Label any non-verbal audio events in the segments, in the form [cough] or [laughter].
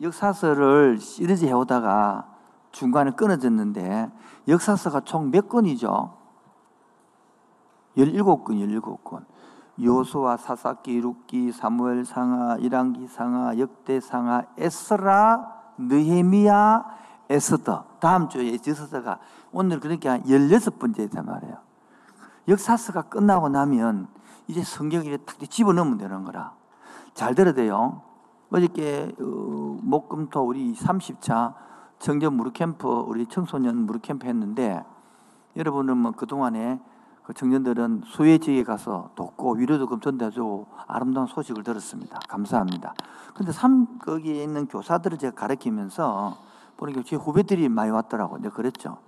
역사서를 시리즈 해오다가 중간에 끊어졌는데 역사서가 총 몇 권이죠? 17권, 17권. 요수와 사사기, 룻기, 사무엘 상하, 이랑기 상하, 역대 상하, 에스라, 느헤미야, 에스더. 다음 주에 에스더가 오늘 그러니까 16번째다 말이에요. 역사서가 끝나고 나면 이제 성경을 탁 집어넣으면 되는 거라. 잘 들어야 돼요. 어저께 어, 목금토 우리 30차 청년 무르캠프 우리 청소년 무르캠프 했는데 여러분은 뭐 그동안에 그 청년들은 수해 지역에 가서 돕고 위로도 금전대주고 아름다운 소식을 들었습니다. 감사합니다. 근데 삼 거기에 있는 교사들을 제가 가르치면서 보니까 제 후배들이 많이 왔더라고. 내가 그랬죠.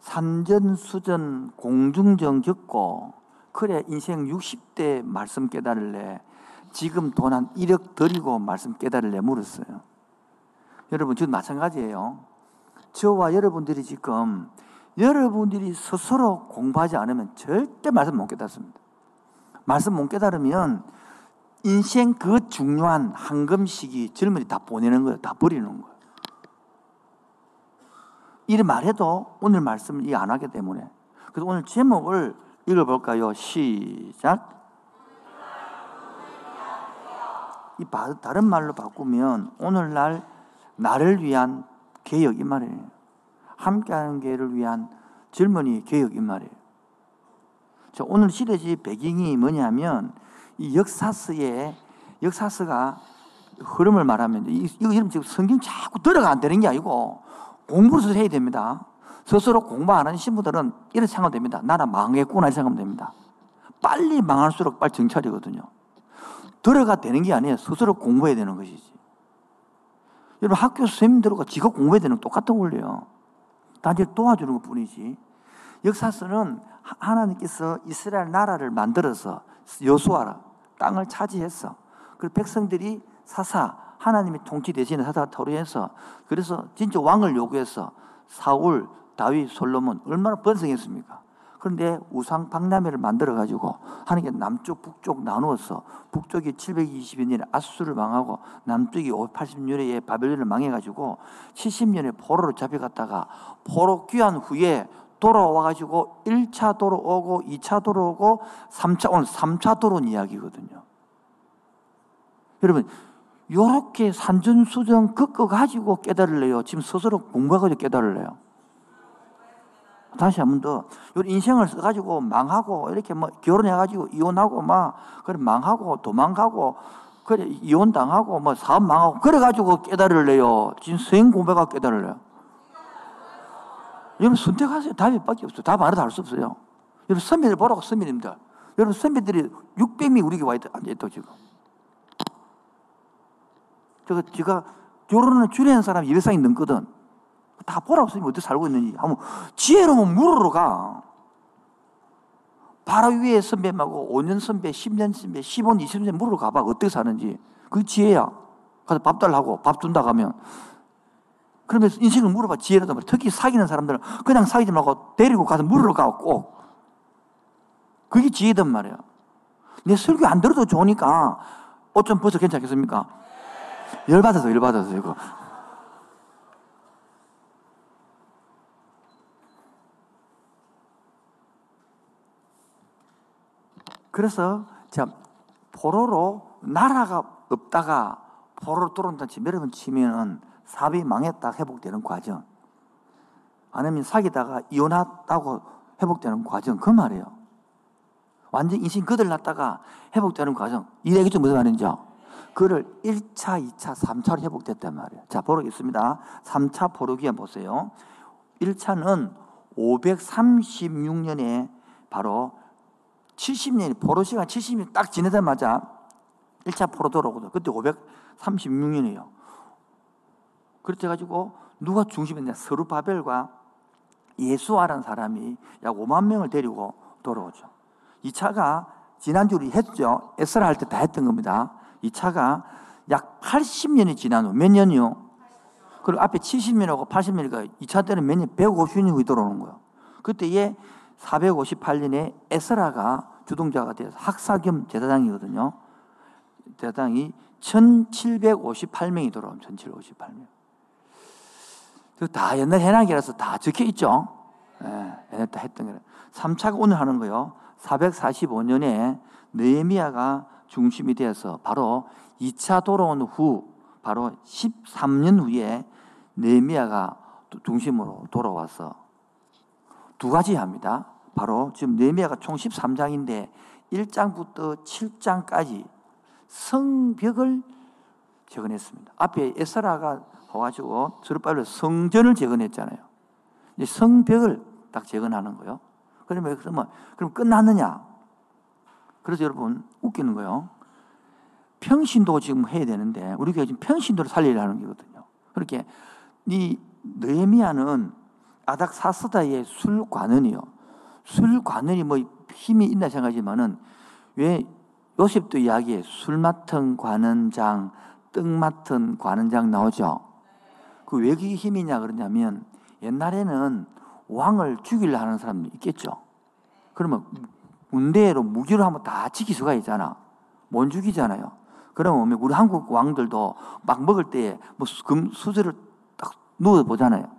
산전수전 공중정 겪고 그래 인생 60대 말씀 깨달을래. 지금 돈 한 1억 드리고 말씀 깨달을래 물었어요. 여러분, 저도 마찬가지예요. 저와 여러분들이 지금 여러분들이 스스로 공부하지 않으면 절대 말씀 못 깨닫습니다. 말씀 못 깨달으면 인생 그 중요한 황금 시기 젊은이 다 보내는 거예요. 다 버리는 거예요. 이래 말해도 오늘 말씀 이해 안 하기 때문에. 그래서 오늘 제목을 읽어볼까요? 시작. 이 다른 말로 바꾸면 오늘날 나를 위한 개혁 이 말이에요. 함께하는 개를 위한 젊은이 개혁 이 말이에요. 자, 오늘 시대지 배경이 뭐냐면 이 역사서에 역사서가 흐름을 말하면 이거 여러분 지금 성경 자꾸 들어가 안 되는 게 아니고 공부를 해야 됩니다. 스스로 공부 안 하는 신부들은 이렇게 생각하면 됩니다. 나라 망했구나 생각하면 됩니다. 빨리 망할수록 빨리 정찰이거든요. 들어가 되는 게 아니에요. 스스로 공부해야 되는 것이지. 여러분 학교 선생님들과 지가 공부해야 되는 똑같은 원리예요. 단지 도와주는 것 뿐이지. 역사서는 하나님께서 이스라엘 나라를 만들어서 여수아라 땅을 차지했어. 그 백성들이 사사 하나님의 통치 대신에 사사 토로해서 그래서 진짜 왕을 요구해서 사울, 다윗, 솔로몬 얼마나 번성했습니까? 그런데 우상 박람회를 만들어 가지고 하나님께 남쪽 북쪽 나누어서 북쪽이 720년에 아수를 망하고 남쪽이 580년에 바벨론을 망해 가지고 70년에 포로로 잡혀갔다가 포로 귀한 후에 돌아와 가지고 1차 도로 오고 2차 도로 오고 3차 오늘 3차 도로 이야기거든요. 여러분 요렇게 산전수전 긋고 가지고 깨달을래요. 지금 스스로 공부해가지고 깨달을래요. 다시 한 번 더. 우리 인생을 써가지고 망하고, 이렇게 뭐 결혼해가지고 이혼하고, 막, 그래, 망하고, 도망가고, 그래, 이혼당하고, 뭐 사업 망하고, 그래가지고 깨달을래요. 지금 수행 공부가 깨달을래요. 여러분 선택하세요. 답이 밖에 없어요. 답 알아도 할수 없어요. 여러분 선배들 보라고 선배님들. 여러분 선배들이 600명이 우리 교회에 앉아있다고 지금. 제가, 제가 결혼을 주례한 사람 200상이 넘거든. 다 보라고 선생님 어떻게 살고 있는지. 한번 지혜로면 물으러 가. 바로 위에 선배하고 5년 선배, 10년 선배, 15년, 20년 물으러 가봐. 어떻게 사는지. 그게 지혜야. 가서 밥 달라고 밥 준다 가면. 그러면서 인생을 물어봐. 지혜로도 말 특히 사귀는 사람들은 그냥 사귀지 말고 데리고 가서 물으러 가. 꼭. 그게 지혜단 말이야. 내 설교 안 들어도 좋으니까 옷 좀 벗어 괜찮겠습니까? 열받아서, 열받아서, 이거. 그래서 자 포로로 나라가 없다가 포로로 들어온다 치 여러분 치면은 사업이 망했다 회복되는 과정. 아니면 사귀다가 이혼했다고 회복되는 과정. 그 말이에요. 완전 인생 거들났다가 회복되는 과정. 이 얘기 좀 무슨 말인지요 그를 1차, 2차, 3차로 회복됐단 말이에요. 자 보겠습니다. 3차 포로기한 보세요. 1차는 536년에 바로 70년이 포로 시간 70년 딱 지내자마자 1차 포로 돌아오거든. 그때 536년이에요. 그렇게 해가지고 누가 중심이냐 서루바벨과 예수아라는 사람이 약 5만 명을 데리고 돌아오죠. 2차가 지난주 우리 했죠. 에스라 할 때 다 했던 겁니다. 2차가 약 80년이 지난 후 몇 년이요? 그리고 앞에 70년하고 80년이니까 2차 때는 몇 년? 150년 후에 돌아오는 거예요. 그때 얘 458년에 에스라가 주동자가 돼서 학사 겸 제사장이거든요. 제사장이 1758명이 돌아옴 1758명. 다 옛날 해나기라서 다 적혀 있죠. 예, 옛날 다 했던 거예요. 3차가 오늘 하는 거요. 445년에 느헤미야가 중심이 되어서 바로 2차 돌아온 후 바로 13년 후에 느헤미야가 중심으로 돌아와서 두 가지 합니다. 바로 지금 느헤미야가 총 13장인데 1장부터 7장까지 성벽을 재건했습니다. 앞에 에스라가 와가지고 스룹발로 성전을 재건했잖아요. 성벽을 딱 재건하는 거요. 그러면 그러면 그럼 끝났느냐? 그래서 여러분 웃기는 거요. 평신도 지금 해야 되는데 우리 교회 지금 평신도를 살리려는 거거든요. 그렇게 이 느헤미야는 아닥 사스다의 술관원이요. 술관원이 뭐 힘이 있나 생각하지만은 왜 요셉도 이야기에 술 맡은 관원장, 떡 맡은 관원장 나오죠. 그 왜 그게 힘이냐 그러냐면 옛날에는 왕을 죽이려 하는 사람이 있겠죠. 그러면 문대로 무기로 하면 다 지킬 수가 있잖아. 못 죽이잖아요. 그러면 우리 한국 왕들도 막 먹을 때 뭐 금 수저를 딱 넣어 보잖아요.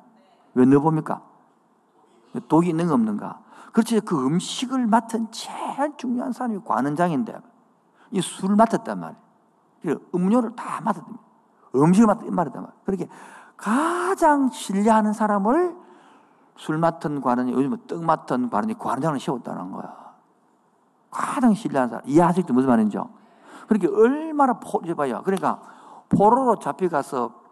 왜 넣어 봅니까? 독이 있는 가 없는가? 그렇지 그 음식을 맡은 제일 중요한 사람이 관원장인데 이 술을 맡았단 말이에요. 음료를 다 맡았단 말이에요. 음식을 맡았단 말이에요. 그렇게 가장 신뢰하는 사람을 술 맡은 관원이 요즘 떡 맡은 관원이 관원장을 세웠다는 거야. 가장 신뢰하는 사람. 이해하실 때 무슨 말인지요? 그렇게 얼마나 포르봐요. 그러니까 포로로 잡혀가서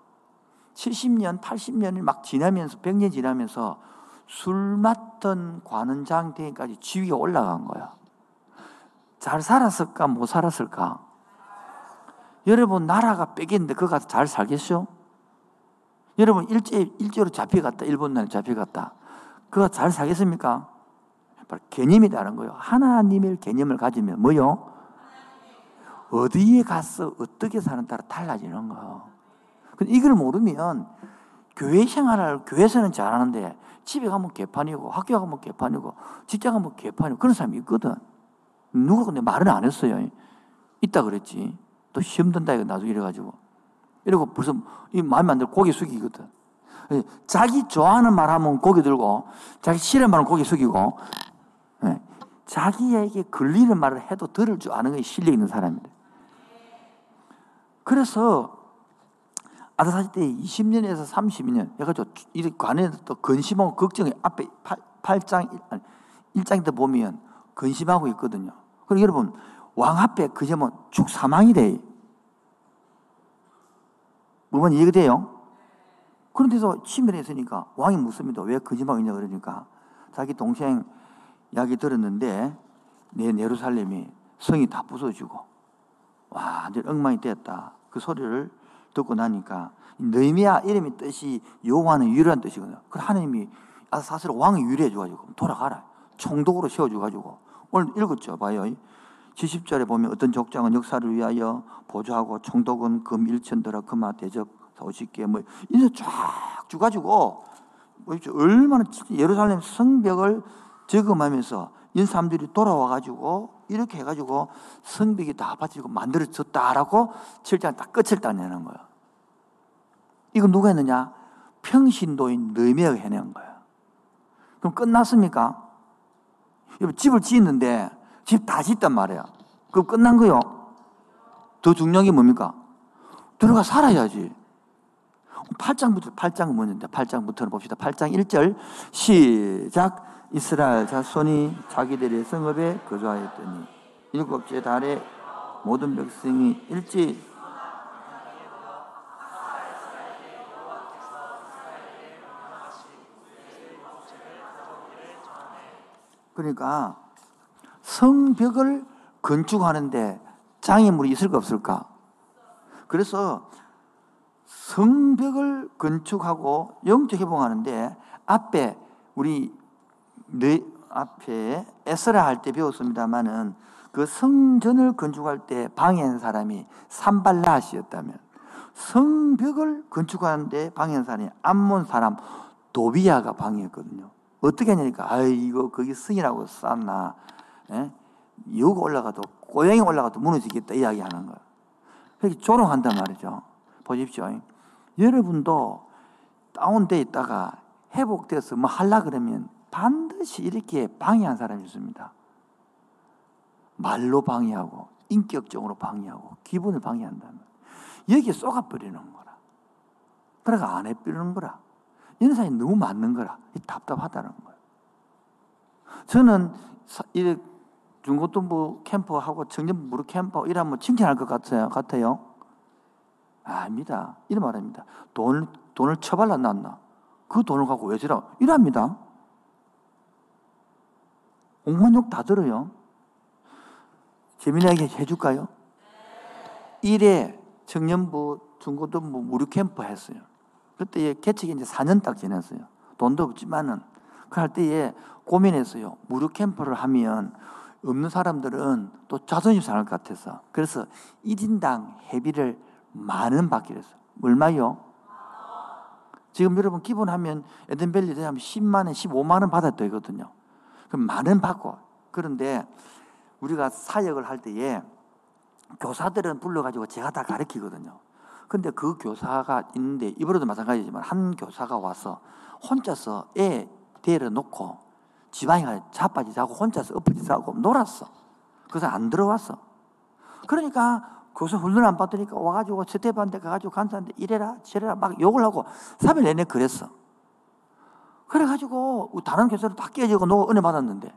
70년, 80년이 막 지나면서 100년 지나면서 술 맡던 관원장 대까지 지위가 올라간 거야. 잘 살았을까, 못 살았을까? 여러분, 나라가 뺏겼는데 그거 가서 잘 살겠죠? 여러분, 일제, 일제로 잡혀갔다. 일본 나라 잡혀갔다. 그거 잘 살겠습니까? 바로 개념이 다른 거예요. 하나님의 개념을 가지면 뭐요? 어디에 가서 어떻게 사는 따라 달라지는 거. 이걸 모르면 교회 생활을 교회에서는 잘하는데 집에 가면 개판이고 학교 가면 개판이고 직장 가면 개판이고 그런 사람이 있거든. 누가 근데 말은 안 했어요. 있다 그랬지. 또 시험 든다 이거 나중에 이래가지고. 이러고 벌써 이 마음에 안 들고 고개 숙이거든. 자기 좋아하는 말 하면 고개 들고 자기 싫은 말은 고개 숙이고 네. 자기에게 걸리는 말을 해도 들을 줄 아는 게 실력 있는 사람입니다. 그래서 아다사시 때 20년에서 30년 해가지고 이 관에서 또 근심하고 걱정이 앞에 8, 장 1장 때 보면 근심하고 있거든요. 그리고 여러분 왕 앞에 그저면 축 사망이 돼. 뭐만 이해가 돼요? 그런데서 있으니까 왕이 묻습니다. 왜 근심하고 있냐 그러니까 자기 동생 이야기 들었는데 내 예루살렘이 성이 다 부서지고 완전 엉망이 됐다. 그 소리를 듣고 나니까 느미야 이름이 뜻이 여호와는 유일한 뜻이거든요. 그 하나님이 사실 왕이 유리해 줘가지고 돌아가라. 총독으로 세워줘가지고 오늘 읽었죠. 봐요. 70절에 보면 어떤 족장은 역사를 위하여 보조하고 총독은 금 1천 더라 금화 대접 50개 뭐 이제 쫙 주가지고 뭐 얼마나 예루살렘 성벽을 저금하면서 이 사람들이 돌아와가지고 이렇게 해가지고 성벽이 다 바치고 만들어졌다라고 7장 딱 끝을 따내는 거예요. 이건 누가 했느냐? 평신도인 너미가 해낸 거야. 그럼 끝났습니까? 집을 지었는데 집 다 짓단 말이야. 그럼 끝난 거요. 더 중요한 게 뭡니까? 들어가 살아야지. 8장부터, 8장은 뭐였는데, 8장부터는 봅시다. 8장 1절, 시작. 이스라엘 자손이 자기들의 성읍에 거주하였더니, 일곱째 달에 모든 백성이 일찍 그러니까 성벽을 건축하는데 장애물이 있을까 없을까? 그래서 성벽을 건축하고 영적 회복하는데 앞에 우리 네 앞에 에스라 할 때 배웠습니다만은 그 성전을 건축할 때 방해한 사람이 산발라시였다면 성벽을 건축하는데 방해한 사람이 암몬 사람 도비야가 방해했거든요. 어떻게 하냐니까, 아 이거 거기 승이라고 쌓나. 예? 여기 올라가도, 고양이 올라가도 무너지겠다 이야기 하는 거야. 그렇게 조롱한단 말이죠. 보십시오. 여러분도 다운돼 있다가 회복돼서 뭐 하려 그러면 반드시 이렇게 방해한 사람이 있습니다. 말로 방해하고 인격적으로 방해하고 기분을 방해한다면 여기에 쏘가버리는 거라. 그러니까 안 해버리는 거라. 이런 사람이 너무 많는 거라. 답답하다는 거예요. 저는 이 중고등부 캠프하고 청년부 캠프 이러면 칭찬할 것 같아요. 같아요. 아닙니다. 이런 말합니다. 돈, 돈을 처발라 놨나? 그 돈을 갖고 왜 저라? 이랍니다. 옹만 욕다 들어요. 재미나게 해줄까요? 1회 청년부, 중고등부 무료 캠프 했어요. 그때 개척이 이제 4년 딱 지났어요. 돈도 없지만은 그 할 때에 고민했어요. 무료 캠프를 하면 없는 사람들은 또 자존심 상할 것 같아서 그래서 1인당 회비를 만원 받기로 했어요. 얼마요? 지금 여러분 기본하면 에덴벨리 되면 10만 원, 15만 원 받아야 되거든요. 그럼 만원 받고 그런데 우리가 사역을 할 때에 교사들은 불러가지고 제가 다 가르치거든요. 근데 그 교사가 있는데 이번에도 마찬가지지만 한 교사가 와서 혼자서 애 데려 놓고 지방에 자빠지 자고 혼자서 엎어지 자고 놀았어. 그래서 안 들어왔어. 그러니까 교사 훈련 안 받으니까 와가지고 스테반데 가가지고 간사한테 이래라 저래라 막 욕을 하고 3일 내내 그랬어. 그래가지고 다른 교사를 다 깨지고 너 은혜 받았는데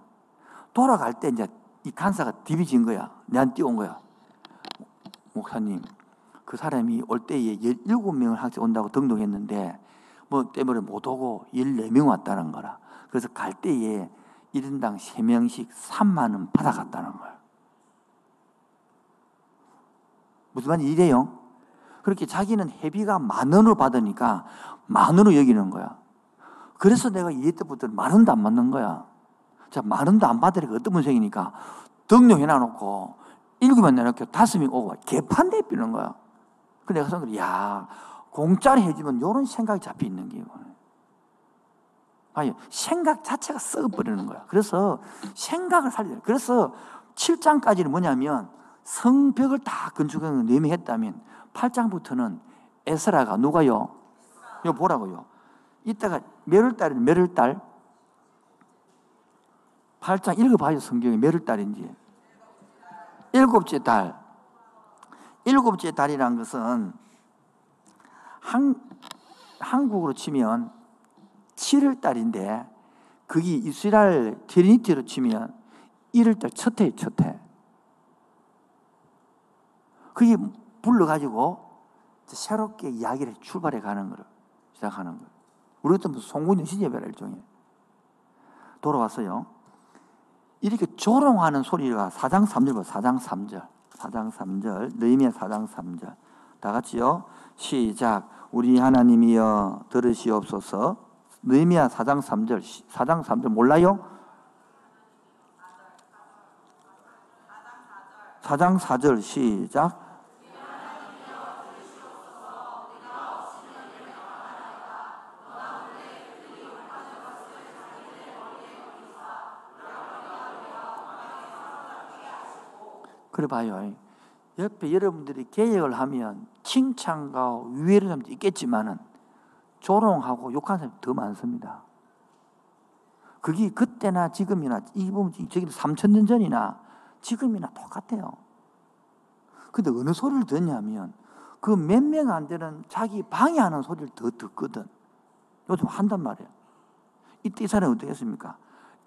돌아갈 때 이제 이 간사가 디비진 거야. 내한테 뛰어온 거야. 목사님, 그 사람이 올 때에 17명을 학생 온다고 등록했는데 뭐 때문에 못 오고 14명 왔다는 거라. 그래서 갈 때에 1인당 3명씩 3만 원 받아갔다는 거야. 무슨 말인지 이래요? 그렇게 자기는 회비가 만 원으로 받으니까 만 원으로 여기는 거야. 그래서 내가 이해 때부터 만 원도 안 받는 거야. 자, 만 원도 안 받으니까 어떤 문제이니까 등록 해 놔놓고 일곱 명 내놓고 명 오고 개판대 삐는 거야. 근데 내가 생각해, 야, 공짜로 해주면 이런 생각이 잡혀 있는 게 아니, 생각 자체가 썩어버리는 거야. 그래서 생각을 살려야 돼. 그래서 7장까지는 뭐냐면 성벽을 다 건축하는 내미 했다면 8장부터는 에스라가 누가요? 이거 보라고요. 이따가 몇월달이 몇월달? 8장 읽어봐요 성경에 몇월달인지. 일곱째 달. 일곱째 달이란 것은 한, 한국으로 치면 7월 달인데 그게 이스라엘 트리니티로 치면 1월 달 첫 해에 첫 해. 그게 불러가지고 새롭게 이야기를 출발해 가는 거를 시작하는 거예요. 우리도 무슨 송군이 시제별 일종에 돌아왔어요. 이렇게 조롱하는 소리가 4장 3절 봐. 4장 3절. 4장 3절. 느헤미야 4장 3절. 다 같이요. 시작. 우리 하나님이여 들으시옵소서. 느헤미야 4장 3절. 4장 3절 몰라요? 4장 4절 시작. 그래 봐요. 옆에 여러분들이 개혁을 하면 칭찬과 위해를 하면 있겠지만은 조롱하고 욕하는 사람이 더 많습니다. 그게 그때나 지금이나 이 보면 저기 3천 년 전이나 지금이나 똑같아요. 근데 어느 소리를 듣냐면 그 몇 명 안 되는 자기 방해하는 소리를 더 듣거든. 요즘 한단 말이에요. 이때 이 사람이 어떻게 했습니까?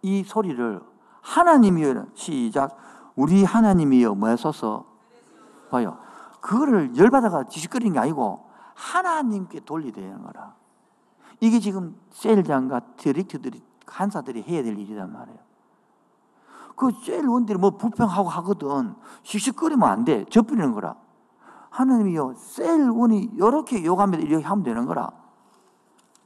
이 소리를 하나님이 시작 우리 하나님이여 뭐 했어서 봐요. 그거를 열받아가 지식거리는 게 아니고 하나님께 돌리되는 거라. 이게 지금 셀장과 디렉터들이 간사들이 해야 될 일이란 말이에요. 그 셀 원들이 뭐 불평하고 하거든. 씩씩거리면 안 돼. 접부리는 거라. 하나님이요, 셀 원이 이렇게 욕하면 이렇게 하면 되는 거라.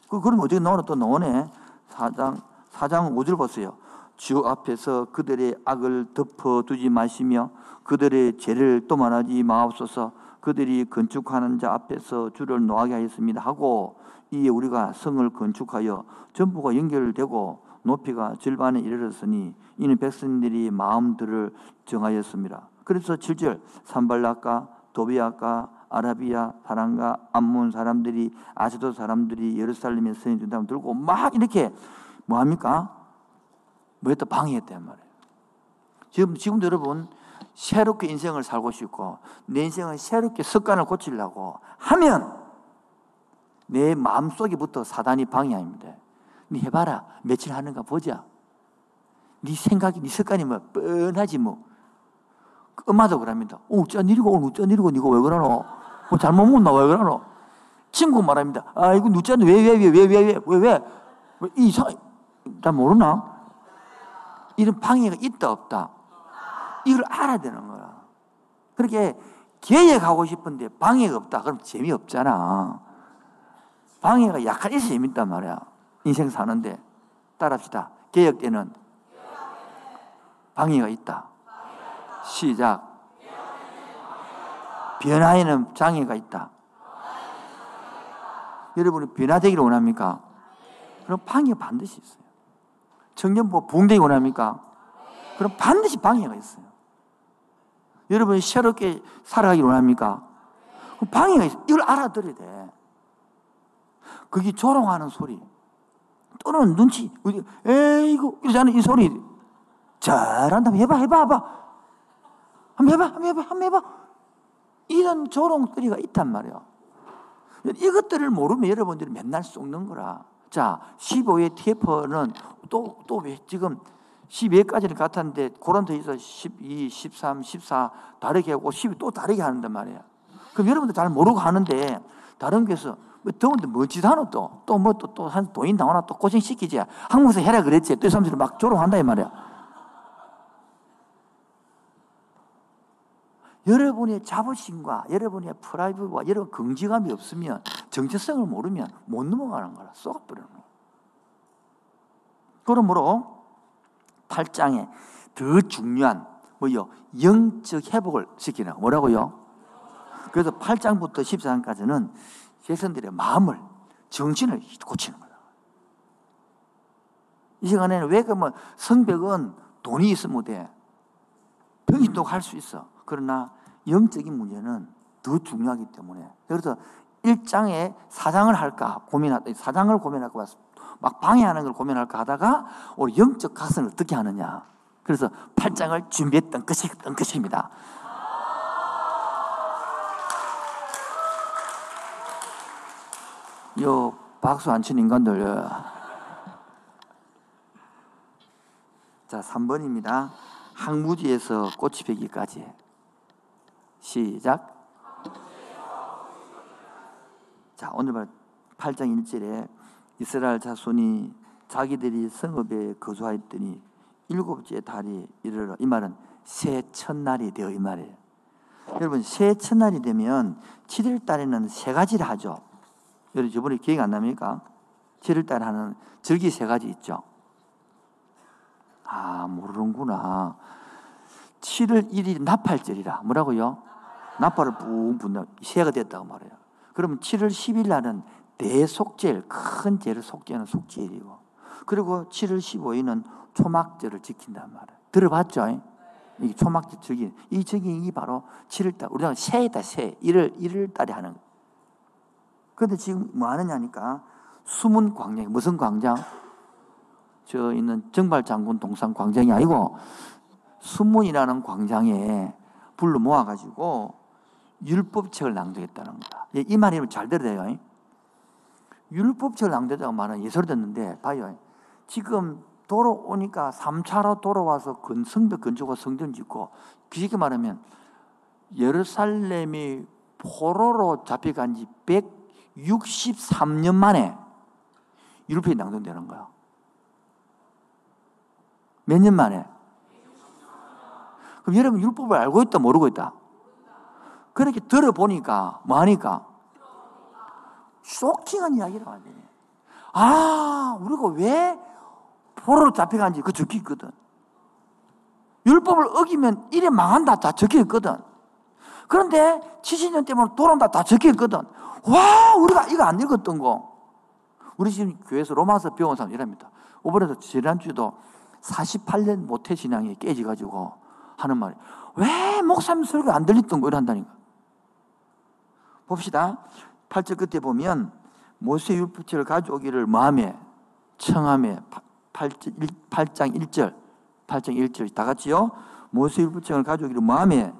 그, 그러면 어떻게 나오나 또 나오네. 4장, 4장 5절 보세요. 주 앞에서 그들의 악을 덮어두지 마시며 그들의 죄를 또 말하지 마옵소서 그들이 건축하는 자 앞에서 주를 노하게 하였습니다 하고 이에 우리가 성을 건축하여 전부가 연결되고 높이가 절반에 이르렀으니 이는 백성들이 마음들을 정하였습니다. 그래서 7절 산발락과 도비아과 아라비아 사람과 암몬 사람들이 아시도 사람들이 예루살렘에 서인 준다면 들고 막 이렇게 뭐 합니까? 뭐 했다 방해했단 말이에요. 지금 지금도 여러분 새롭게 인생을 살고 싶고 내 인생을 새롭게 습관을 고치려고 하면 내 마음속에부터 사단이 방해합니다. 네 해봐라. 며칠 하는가 보자. 네 생각이, 네 습관이 뭐 뻔하지 뭐. 엄마도 그럽니다. 어, 니리고 오늘 어쩌 니리고 니가 왜 그러노? 뭐 잘못 먹나 왜 그러노? 친구 말합니다. 아 이거 누짜는 왜왜 왜 왜 왜 왜 왜 왜 이상 나 모르나? 이런 방해가 있다 없다. 이걸 알아야 되는 거야. 그렇게 계획하고 싶은데 방해가 없다. 그럼 재미없잖아. 방해가 약간 있어야 재밌단 말이야. 인생 사는데. 따라합시다. 개혁 때는 방해가 있다. 시작. 변화에는 장애가 있다. 여러분이 변화되기를 원합니까? 그럼 방해가 반드시 있어요. 청년부 부흥되기 원합니까? 그럼 반드시 방해가 있어요. 여러분이 새롭게 살아가기를 원합니까? 방해가 있어요. 이걸 알아들어야 돼. 거기 조롱하는 소리. 또는 눈치. 에이구, 이러잖아, 이 소리. 잘한다. 해봐, 해봐, 해봐. 한번 해봐, 한번 해봐, 한번 해봐. 이런 조롱거리가 있단 말이야. 이것들을 모르면 여러분들이 맨날 속는 거라. 자, 15의 TF는 또, 또 지금 12회까지는 같았는데 고런도에서 12, 13, 14 다르게 하고 12또 다르게 하는단 말이야. 그럼 여러분들 잘 모르고 하는데 다른 교회에서 뭐 더운데 뭐짓 하노 또? 또 뭐 또, 또, 한 돈이 나오나 또 고생시키지. 한국에서 해라 그랬지. 또 사람들이 막 조롱한다 이 말이야. 여러분의 자부심과 여러분의 프라이브와 여러분 긍지감이 없으면 정체성을 모르면 못 넘어가는 거라 쏘아버리는 거야. 그러므로 8장에 더 중요한 뭐요? 영적 회복을 시키는 뭐라고요? 그래서 8장부터 14장까지는 백성들의 마음을 정신을 고치는 거다. 이 시간에는 왜 그러면 성벽은 돈이 있으면 돼. 병신도 할수 있어. 그러나 영적인 문제는 더 중요하기 때문에 그래서 1장에 사장을 할까 고민하다 사장을 고민할까 막 방해하는 걸 고민할까 하다가 우리 영적 가슴을 어떻게 하느냐 그래서 8장을 준비했던 것이 던 것입니다. 요 박수 안 친 인간들 자 3번입니다. 항무지에서 꽃이 피기까지 시작. 자, 오늘 8장 1절에 이스라엘 자손이 자기들이 성읍에 거주하였더니 일곱째 달이 이르러 이 말은 새 첫날이 되어 이 말이에요. 여러분 새 첫날이 되면 7월 달에는 세 가지를 하죠. 여러분 저번에 기억 안 납니까? 7월 달에 하는 절기 세 가지 있죠. 아 모르는구나. 7월 1일이 나팔절이라 뭐라고요? 나팔을 뿡 분다. 새가 됐다고 말해요. 그러면 7월 10일 날은 대속죄일, 큰 죄를 속죄하는 속죄일이고, 그리고 7월 15일은 초막절을 지킨단 말이에요. 들어봤죠? 이 초막절 적인, 이 적인이 바로 7월달, 우리가 새이다, 새. 1월, 1월 달에 하는 거. 근데 지금 뭐 하느냐니까, 숨은 광장, 무슨 광장? 저 있는 정발 장군 동산 광장이 아니고, 수문이라는 광장에 불러 모아가지고 율법책을 낭독했다는 거다. 예, 이 말이면 잘 들어야 돼요. 율법책을 낭독했다고 말은 예소리 듣는데, 봐요. 지금 돌아오니까 3차로 돌아와서 근, 성벽 건축과 성전 짓고, 그렇게 말하면 예루살렘이 포로로 잡혀간 지 163년 만에 율법이 낭독되는 거야. 몇년 만에? 그럼 여러분 율법을 알고 있다, 모르고 있다? 그렇게 들어보니까, 뭐 하니까? 쇼킹한 이야기를 하네. 아, 우리가 왜 포로로 잡혀간지 그 적혀 있거든. 율법을 어기면 이래 망한다 다 적혀 있거든. 그런데 70년 때문에 돌아온다 다 적혀 있거든. 와, 우리가 이거 안 읽었던 거. 우리 지금 교회에서 로마서 배운 사람 이랍니다. 오버에서 지난주에도 48년 모태신앙이 깨져가지고 하는 말이 왜 목사님 설교 안 들렸던 거 이런다니까. 봅시다. 8절 끝에 보면 모세 율법책을 가져오기를 마음에 청함에 8장 1절 8장 1절 다 같이요. 모세 율법책을 가져오기를 마음에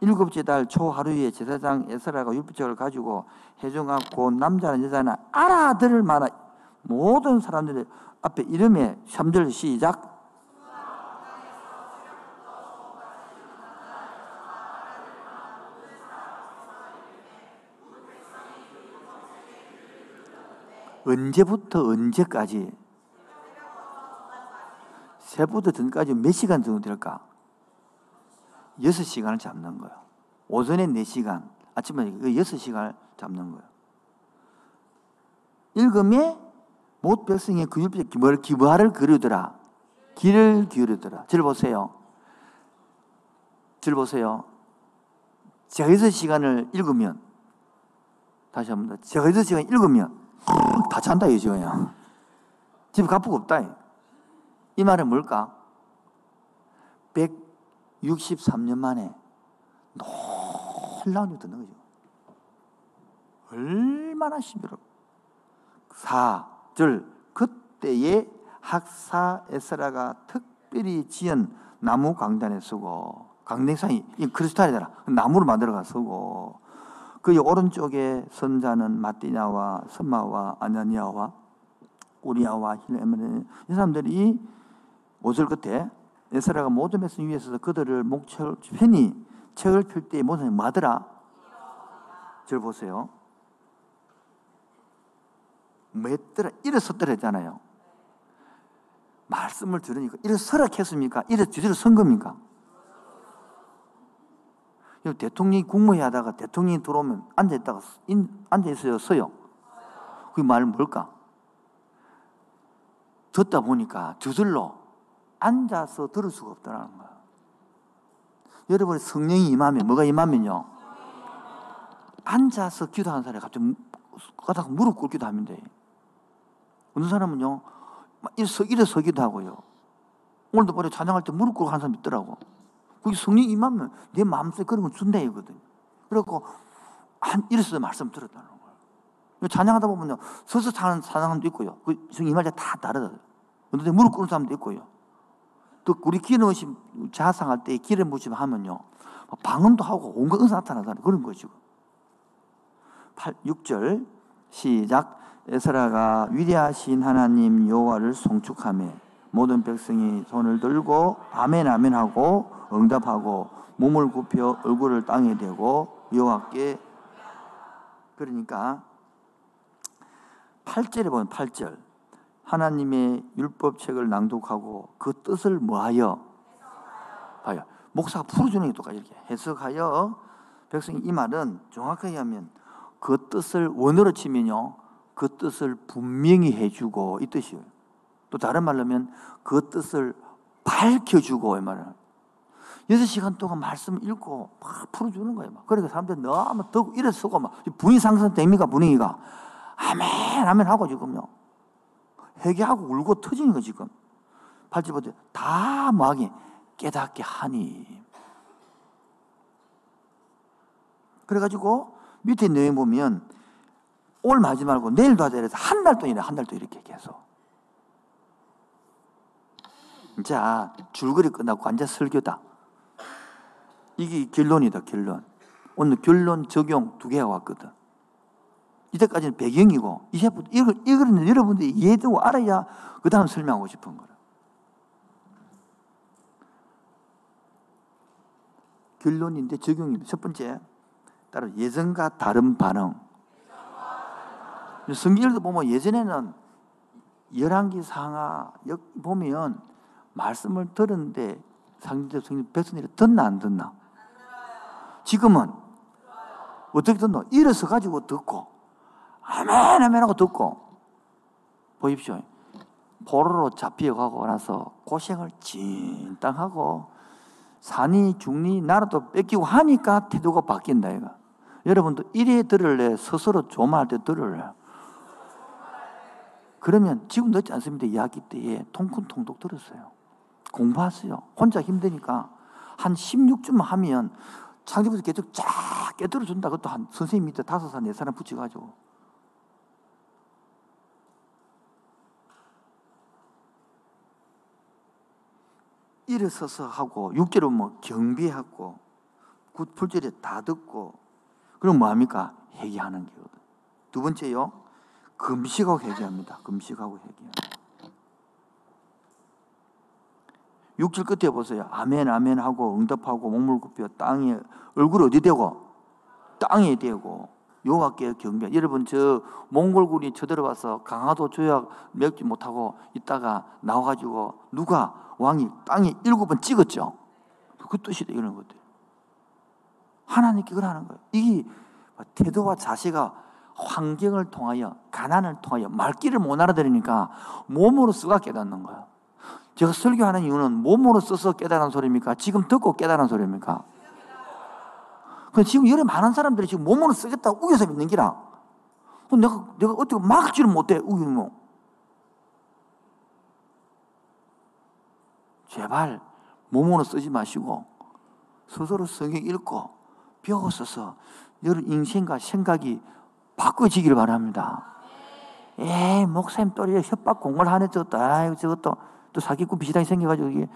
일곱째 달 초 하루에 제사장 에스라가 율법책을 가지고 해중하고 남자나 여자나 알아들을 만한 모든 사람들의 앞에 이름에 3절 시작 언제부터 언제까지 새부터 전까지 몇 시간 정도 될까? 6시간을 잡는 거예요. 오전에 4시간, 아침에 6시간을 그 잡는 거예요. 읽음에 못 백성의 그 율법에 뭘 기부하를 그르더라. 길을 기울이더라. 절 보세요. 절 보세요. 제가 6시간을 읽으면 다시 한번 더. 제가 6시간 읽으면 다 잔다 이거야. 집에 가쁘고 없다. 이 말은 뭘까? 163년 만에 놀라운 일이 듣는 거죠. 얼마나 힘들어. 4절 그때에 학사 에스라가 특별히 지은 나무 강단에 쓰고 강냉상이 크리스탈이잖아. 나무를 만들어가 쓰고 그 오른쪽에 선자는 마띠냐와 선마와 아냐니아와 우리아와 힐레이 사람들이 옷을 끝에 에스라가 모든 백성 위에 서 그들을 목철 편히 책을 펼 때에 모든 사람이 뭐하더라? 절 보세요. 뭐더라 일어섰더라 했잖아요. 말씀을 들으니까 일어서라 했습니까? 일어서 선 겁니까? 대통령이 국무회 하다가 대통령이 들어오면 앉아있다가, 앉아있어요, 서요? 그 말은 뭘까? 듣다 보니까 저절로 앉아서 들을 수가 없다는 거야. 여러분, 성령이 임하면, 뭐가 임하면요? 앉아서 기도하는 사람이 갑자기 가다가 무릎 꿇기도 하면 돼. 어느 사람은요, 일서, 일어서기도 하고요. 오늘도 보래 찬양할 때 무릎 꿇고 하는 사람 있더라고. 그게 성령 임하면 내 마음속에 그런 걸 준다 이거든. 그래갖고 한 일어서서 말씀 들었다는 거예요. 찬양하다 보면요. 서서 사는 사람도 있고요. 그 성령 임할 때 다 다르다. 근데 무릎 꿇는 사람도 있고요. 또 우리 기름 부심 자상할 때 기름 부심 하면요. 방언도 하고 온갖 은사 나타나는 그런 거죠. 8, 6절 시작 에스라가 위대하신 하나님 여호와를 송축하며 모든 백성이 손을 들고 아멘 아멘 하고 응답하고 몸을 굽혀 얼굴을 땅에 대고 여호와께 그러니까 8절에 보면 8절 하나님의 율법책을 낭독하고 그 뜻을 뭐하여 봐요. 목사가 풀어주는 게 똑같이 이렇게 해석하여 백성이 이 말은 정확하게 하면 그 뜻을 원어로 치면요 그 뜻을 분명히 해주고 이 뜻이에요. 또 다른 말로 하면 그 뜻을 밝혀주고 이 말은 여섯 시간 동안 말씀 읽고 막 풀어주는 거예요. 막. 그러니까 사람들이 너무 더 일어서고 막 분위기 상승됩니까 분위기가. 아멘 아멘 하고 지금요. 회개하고 울고 터지는 거 지금. 팔찌보다 다 뭐하게? 깨닫게 하니. 그래가지고 밑에 내용 보면 오늘 하지 말고 내일도 하자 그래서 한 달 동안 이래 한 달 동안 이렇게 계속. 자 줄거리 끝나고 완전 설교다 이게 결론이다, 결론. 오늘 결론 적용 두 개가 왔거든. 이때까지는 배경이고, 이제부터 이걸, 이거는 여러분들이 이해되고 알아야 그 다음 설명하고 싶은 거라. 결론인데 적용입니다. 첫 번째, 따로 예전과 다른 반응. 성경에도 보면 예전에는 열왕기 상하 보면 말씀을 들었는데 상대적 성경 백성들이 듣나 안 듣나? 지금은 어떻게 듣노? 일어서 가지고 듣고 아멘 아멘 하고 듣고 보십시오. 포로로 잡혀가고 나서 고생을 진땅 하고 산이 죽니 나라도 뺏기고 하니까 태도가 바뀐다 이거. 여러분도 이래 들을래 스스로 조마할 때 들을래. 그러면 지금 늦지 않습니다. 이야기 때에 통큰통독 들었어요. 공부하세요. 혼자 힘드니까 한 16쯤 하면 창조부터 계속 쫙 깨뜨려 준다. 그것도 한 선생님 밑에 다섯 살, 네 사람 붙여가지고. 일어서서 하고, 육절은 뭐 경비하고, 굿풀절에 다 듣고, 그럼 뭐합니까? 회개하는 거거든. 두 번째요, 금식하고 회개합니다. 금식하고 회개합니다. 6절 끝에 보세요. 아멘, 아멘 하고 응답하고 몸을 굽혀 땅에, 얼굴 어디 대고? 땅에 대고. 여호와께 경배. 여러분 저 몽골군이 쳐들어와서 강화도 조약 맺지 못하고 있다가 나와가지고 누가 왕이 땅에 일곱 번 찍었죠. 그 뜻이다 이런 것들. 하나님께 그러는 거예요. 이게 태도와 자세가 환경을 통하여 가난을 통하여 말귀를 못 알아들으니까 몸으로 쓰가 깨닫는 거예요. 제가 설교하는 이유는 몸으로 써서 깨달은 소리입니까? 지금 듣고 깨달은 소리입니까? 그 지금 여러 많은 사람들이 지금 몸으로 쓰겠다 우겨서 믿는 기라. 내가, 내가 어떻게 막지를 못해, 우기는 제발 몸으로 쓰지 마시고 스스로 성경 읽고 배웠어서 여러 인생과 생각이 바꿔지기를 바랍니다. 에이, 목사님 또리 협박 공부를 하네, 저것도. 아유, 저것도. 또 사기꾼 비슷하게 생겨가지고 이게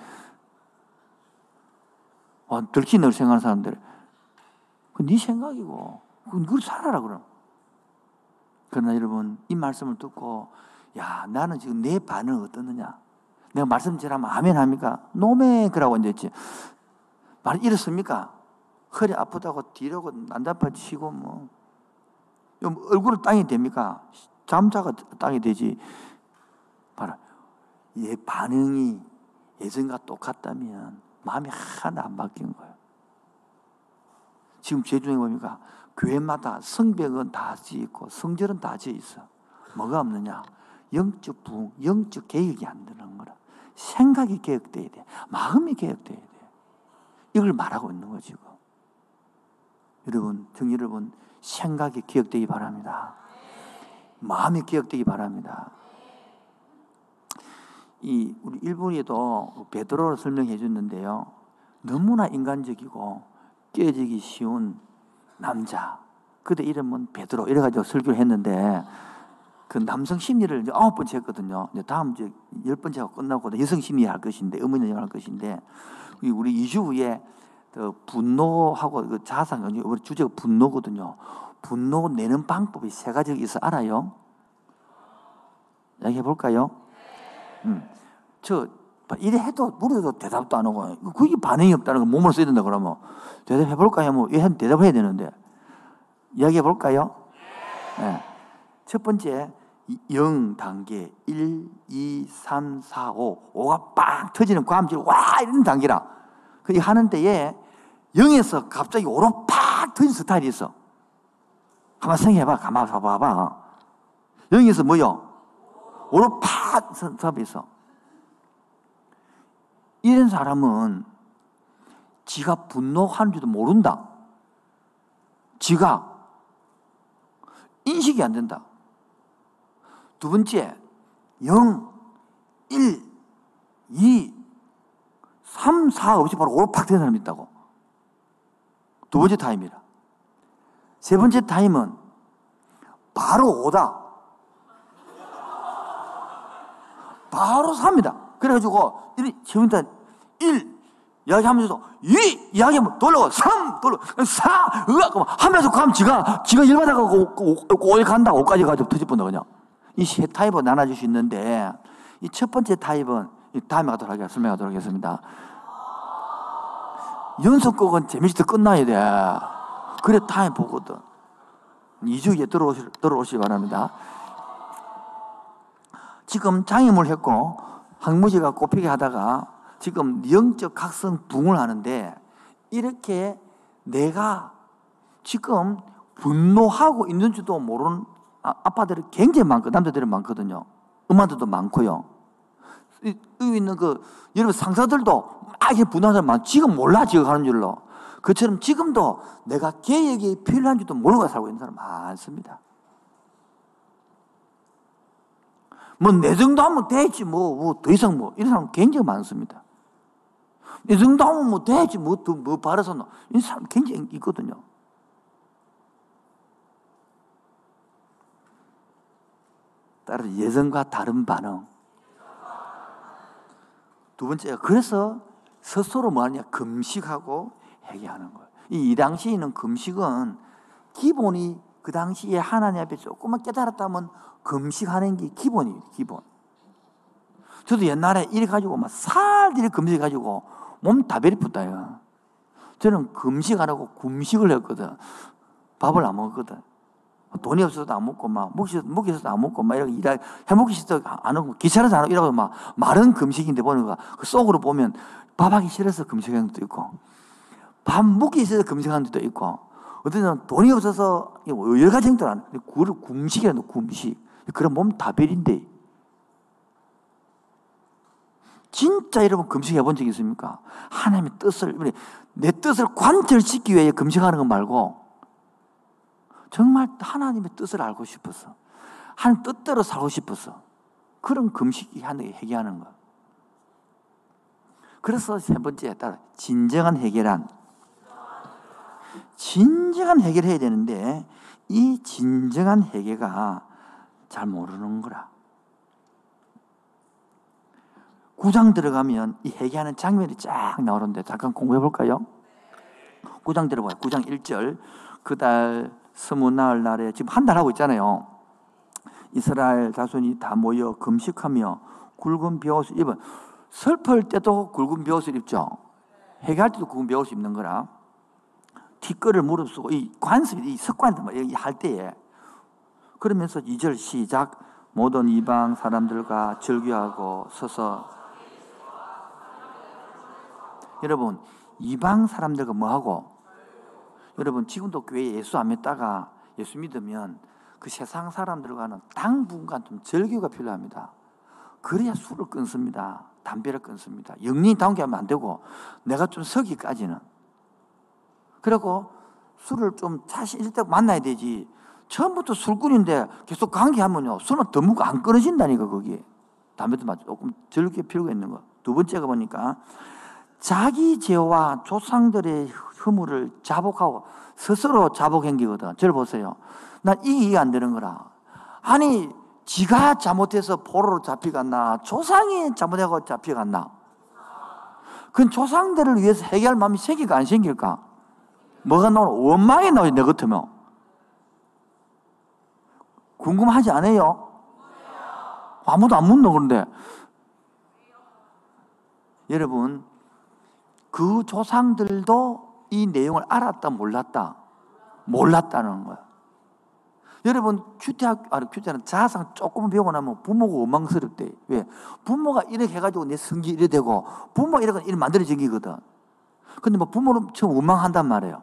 와, 들키는 생각하는 사람들. 그네 생각이고 그걸 살아라 그럼. 그러나 여러분 이 말씀을 듣고 야 나는 지금 내 반응 어떻느냐? 내가 말씀 잘하면 아멘 합니까? 노메 그라고 앉았지. 말 이렇습니까? 허리 아프다고 뒤로고 치고 뭐 얼굴을 땅이 됩니까? 잠자가 땅이 되지. 얘 반응이 예전과 똑같다면 마음이 하나 안 바뀐 거예요. 지금 제중에 보니까 교회마다 성벽은 다 지있고 성절은 다 지어 있어. 뭐가 없느냐? 영적 부흥, 영적 개혁이 안 되는 거라. 생각이 개혁돼야 돼. 마음이 개혁돼야 돼. 이걸 말하고 있는 거지, 지금. 여러분, 정 여러분, 생각이 개혁되기 바랍니다. 마음이 개혁되기 바랍니다. 이 우리 일본에도 베드로를 설명해 줬는데요. 너무나 인간적이고 깨지기 쉬운 남자. 그때 이름은 베드로 이래가지고 설교를 했는데 그 남성 심리를 이제 아홉 번째 했거든요. 이제 다음 이제 열 번째가 끝나고 여성 심리 할 것인데 어머니 할 것인데 우리 이주 후에 그 분노하고 그 자상 우리 주제가 분노거든요. 분노 내는 방법이 세 가지가 있어 알아요? 이야기해 볼까요? 음. 저 이래 해도 물어도 대답도 안 하고 그게 반응이 없다는 거 몸으로 써야 된다 그러면 대답해 볼까요? 뭐 얘한 대답해야 되는데 이야기해 볼까요? 네. 첫 번째 0 단계 1, 2, 3, 4, 5 5가 빵 터지는 과음질 와 이런 단계라 그 하는 때에 0에서 갑자기 5로 팍 터진 스타일이 있어 한번 생각해봐 가만 봐봐 0에서 뭐요? 5로 팍 사업이 있어 이런 사람은 지가 분노하는지도 모른다. 지가 인식이 안 된다. 두 번째, 0, 1, 2, 3, 4 없이 바로 오팍 되는 사람이 있다고. 두 번째 타임이라. 세 번째 타임은 바로 오다. 바로 삽니다. 그래가지고, 재밌다. 1 이야기하면서 2 이야기하면 돌려 3 돌려 4 으악! 하면서 가면 지가 지가 일 받아가고 5에 간다. 5까지 가지고 터져뿐다 그냥. 이 세 타입으로 나눠질 수 있는데 이 첫 번째 타입은 다음에 가도록 하겠습니다 설명하도록 하겠습니다. 연속극은 재미있게 끝나야 돼. 그래 타임 보거든. 2주에 들어오시, 들어오시기 바랍니다 지금 장애물 했고 항무지가 꼽히게 하다가 지금 영적 각성 붕을 하는데 이렇게 내가 지금 분노하고 있는지도 모르는 아, 아빠들이 굉장히 많고 남자들이 많거든요. 엄마들도 많고요. 여기 있는 그 여러분 상사들도 막 분노하는 많 지금 몰라 지금 하는 줄로. 그처럼 지금도 내가 개혁이 필요한지도 모르고 살고 있는 사람 많습니다. 뭐 내 정도 하면 되지 뭐더 뭐 이상 뭐 이런 사람 굉장히 많습니다. 이 정도 하면 뭐 되지, 뭐, 더, 뭐 바라서. 이 사람 굉장히 있거든요. 따라서 예전과 다른 반응. 두 번째가 그래서 스스로 뭐 하냐 금식하고 회개하는 거예요. 이, 이 당시에는 금식은 기본이 그 당시에 하나님 앞에 조금만 깨달았다면 금식하는 게 기본이에요. 기본. 저도 옛날에 이래 가지고 막 살들이 금식 가지고 몸 다 베리붙다요. 저는 금식하라고 금식을 했거든. 밥을 안 먹었거든. 돈이 없어도 안 먹고 막 먹기 먹기 있어도 안 먹고 막 이렇게 일하 해먹기 싫어도 안 하고 귀찮아서 안 하고 이러고 막 마른 금식인데 보니까 그 속으로 보면 밥하기 싫어서 금식하는 것도 있고 밥 먹기 싫어서 금식하는 것도 있고 어떤 는 돈이 없어서 여러 가지 행동을 안 해. 그걸 금식이라는 금식. 그런 몸 다별인데 진짜 여러분 금식해 본 적 있습니까? 하나님의 뜻을 내 뜻을 관철시키기 위해 금식하는 거 말고 정말 하나님의 뜻을 알고 싶어서 하나님 뜻대로 살고 싶어서 그런 금식이 하는 해결하는 거. 그래서 세 번째에 따라 진정한 해결한 진정한 해결해야 되는데 이 진정한 해결가 잘 모르는 거라. 구장 들어가면 이 회개하는 장면이 쫙 나오는데 잠깐 공부해 볼까요? 구장 들어봐요. 구장 1절. 그달 스무 나흘 날에 지금 한 달 하고 있잖아요. 이스라엘 자손이 다 모여 금식하며 굵은 벼옷을 입은 슬플 때도 굵은 벼옷을 입죠. 해갈 때도 굵은 벼옷을 입는 거라. 티끌을 무릅쓰고 이 관습, 이 습관 할 때에 그러면서 2절 시작 모든 이방 사람들과 절규하고 서서 여러분 이방 사람들과 뭐하고 여러분 지금도 교회에 예수 안 믿다가 예수 믿으면 그 세상 사람들과는 당분간 좀 절규가 필요합니다. 그래야 술을 끊습니다. 담배를 끊습니다. 영리 당겨하면 안 되고 내가 좀 서기까지는. 그리고 술을 좀 자신 있을 만나야 되지. 처음부터 술꾼인데 계속 관계하면요. 술은 더 묵고 안 끊어진다니까 거기. 담배도 맞 조금 절규 필요가 있는 거. 두 번째가 보니까 자기 죄와 조상들의 허물을 자복하고 스스로 자복행기거든. 저를 보세요. 난 이게 이해 안 되는 거라. 아니, 지가 잘못해서 포로로 잡혀갔나? 조상이 잘못하고 잡혀갔나? 그건 조상들을 위해서 해결할 마음이 생길까 안 생길까? 뭐가 나오나? 원망이 나오지, 내 같으면. 궁금하지 않아요? 아무도 안 묻노, 그런데. 여러분, 그 조상들도 이 내용을 알았다, 몰랐다? 몰랐다는 거야. 여러분, 큐티학, 아니, 큐티는 자상 조금 배우고 나면 부모가 원망스럽대. 왜? 부모가 이렇게 해가지고 내 성기 이래 되고, 부모가 이렇게 이렇게 만들어진 거거든. 근데 뭐 부모는 처음 원망한단 말이에요.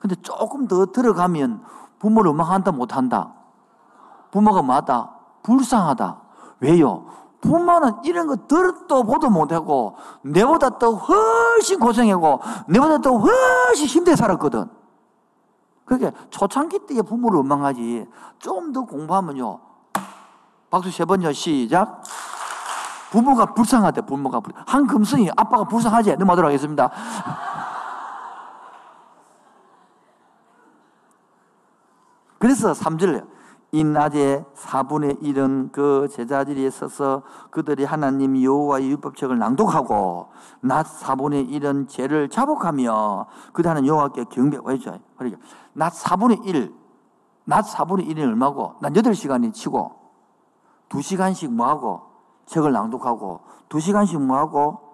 근데 조금 더 들어가면 부모를 원망한다, 못한다. 부모가 맞다? 불쌍하다. 왜요? 부모는 이런 거 들도 보도 못하고 내보다 더 훨씬 고생하고 내보다 더 훨씬 힘들게 살았거든. 그러니까 초창기 때에 부모를 원망하지 좀더 공부하면요. 박수 세 번요 시작. 부모가 불쌍하대 부모가 불... 한금성이 아빠가 불쌍하지 넘어가도록 하겠습니다. 그래서 3절 이 낮에 4분의 1은 그 제자들이 서서 그들이 하나님 여호와의 율법책을 낭독하고 낮 4분의 1은 죄를 자복하며 그다는 여호와께 경배하죠. 그러니까 낮 4분의 1, 낮 4분의 1이 얼마고? 낮 8시간이 치고 2시간씩 뭐하고? 책을 낭독하고 2시간씩 뭐하고?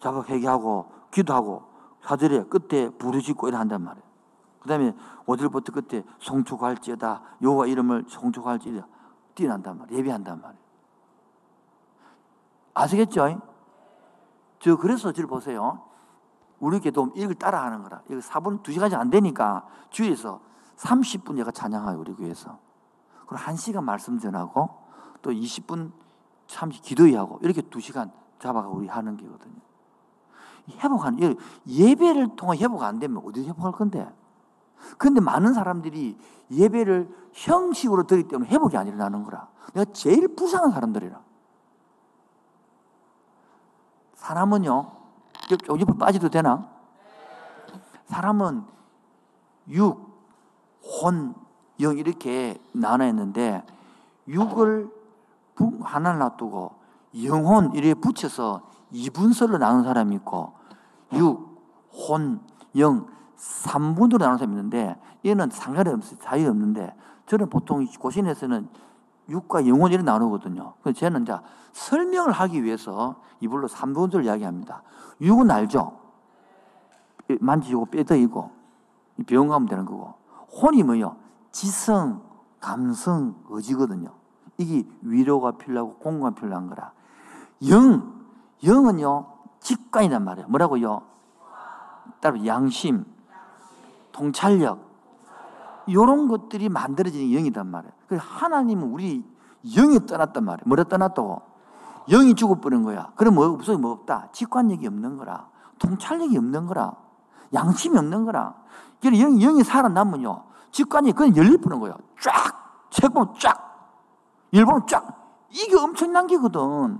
자복 회개하고 기도하고 사절에 끝에 부르짖고 이래 한단 말이에요. 그 다음에 5절부터 끝에 송축할지어다 여호와 이름을 송축할지어다 뛰어난단 말이에요. 예배한단 말이에요. 아시겠죠? 저 그래서 저를 보세요. 우리 기도 이걸 따라하는 거라. 이거 4분 2시간이 안 되니까 주위에서 30분 얘가 찬양하요 우리 교회에서. 그리고 1시간 말씀 전하고 또 20분 참 기도하고 이렇게 2시간 잡아가 우리 하는 게거든요. 회복하는 예배를 통해 회복 안 되면 어디 회복할 건데? 그런데 많은 사람들이 예배를 형식으로 드리기 때문에 회복이 안 일어나는 거라. 내가 제일 불쌍한 사람들이라. 사람은요, 옆으로 빠져도 되나? 사람은 육, 혼, 영 이렇게 나눠있는데 육을 하나를 놔두고 영혼 이렇게 붙여서 이분설로 나눈 사람이 있고 육, 혼, 영 3분으로 나눈 사람이 있는데 얘는 상관이 없어요. 자유 없는데 저는 보통 고신에서는 육과 영혼 이렇게 나누거든요. 그래서 저는 이제 설명을 하기 위해서 이불로 3분을 이야기합니다. 육은 알죠? 만지고 뼈더이고 병 가면 되는 거고 혼이 뭐요? 지성, 감성, 의지거든요. 이게 위로가 필요하고 공감이 필요한 거라. 영, 영은요, 직관이란 말이에요. 뭐라고요? 따로 양심, 통찰력, 이런 것들이 만들어지는 영이란 말이에요. 하나님은 우리 영이 떠났단 말이에요. 뭐라 떠났다고? 영이 죽어버린 거야. 그럼 뭐 없어? 뭐 없다? 직관력이 없는 거라. 통찰력이 없는 거라. 양심이 없는 거라. 영, 영이 살아남으면요. 직관이 그냥 열리버는 거예요. 쫙! 책 보면 쫙! 열보면 쫙! 이게 엄청난 게거든.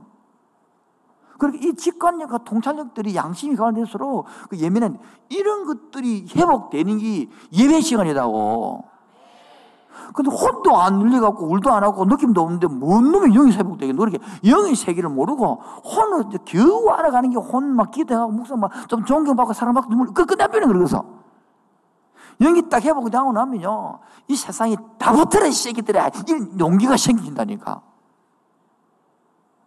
그렇게 이 직관력과 통찰력들이 양심이 강화될수록 그 예민한 이런 것들이 회복되는 게 예배 시간이라고. 근데 혼도 안 눌려갖고 울도 안 하고 느낌도 없는데 뭔 놈의 영이 회복되겠노? 이렇게 영의 세계를 모르고 혼을 겨우 알아가는 게 혼 막 기대하고 목사 막좀 존경받고 사랑받고 눈물 끝끝내버리는 그러고서. 영이 딱 회복이 되고 나면요. 이 세상이 다 붙어라, 이 새끼들아. 이 용기가 생긴다니까.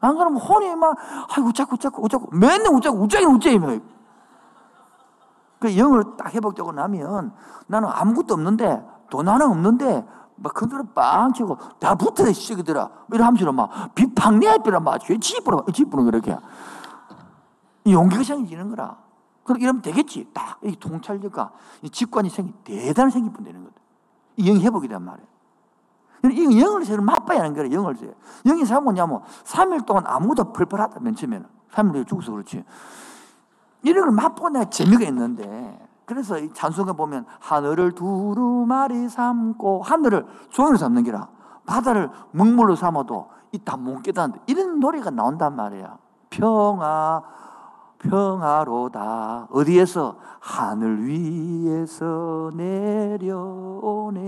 안 그러면 혼이 막, 아이고, 우짜고, 우짜고, 우짜고, 맨날 우짜고, 우짜기, 우짜이며. 그 영을 딱 회복되고 나면 나는 아무것도 없는데, 돈 하나 없는데, 막 그들은 빵 치고, 다 붙어라, 시기들아. 이런 함수로 막, 비팍 내비라 막, 지부러, 지부러, 그렇게. 이 용기가 생기는 거라. 그렇게 이러면 되겠지. 딱, 이 통찰력과 이 직관이 생기, 대단히 생기면 되는 거다. 이 영이 회복이란 말이야. 이 영을 세를 맛봐야 하는 거예요, 영을 세. 영이 사 뭐냐면, 3일 동안 아무도 펄펄하다, 맨 처음에는. 3일 죽어서 그렇지. 이런 걸 맛보고 내가 재미가 있는데, 그래서 이 찬송에 보면, 하늘을 두루마리 삼고, 하늘을 종이로 삼는 기라, 바다를 먹물로 삼아도 이다못 깨닫는데, 이런 노래가 나온단 말이야. 평화, 평화로다. 어디에서? 하늘 위에서 내려오네.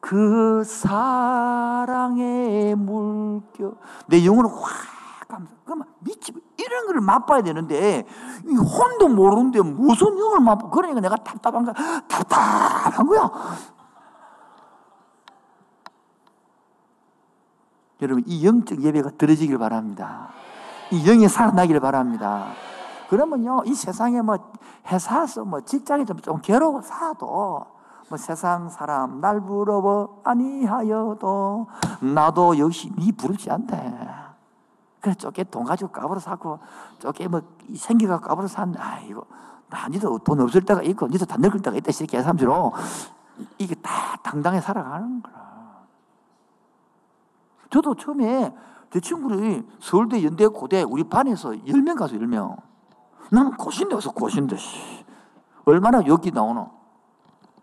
그 사랑의 물결. 내 영혼을 확 감사. 그러면 미치, 이런 걸 맛봐야 되는데, 이 혼도 모르는데 무슨 영을 맛보 그러니까 내가 답답한 거야. 답답한 거야. 여러분, 이 영적 예배가 들어지길 바랍니다. 이 영이 살아나기를 바랍니다. 그러면요, 이 세상에 뭐 회사에서 뭐 직장에 좀, 좀 괴로워 사도 뭐 세상 사람 날 부러워 아니하여도 나도 역시 네 부럽지 않대. 그래 쪼개 돈 가지고 까불어 사고 쪼개 뭐 생기가 까불어 샀는데 아이고 나 니도 돈 없을 때가 있고 니도 다 늙을 때가 있다 이렇게 삼시로 이게 다 당당히 살아가는 거라. 저도 처음에 제 친구들이 서울대, 연대, 고대 우리 반에서 10명 가서 10명. 나는 고신대 와서 고신대. 얼마나 여기 나오노?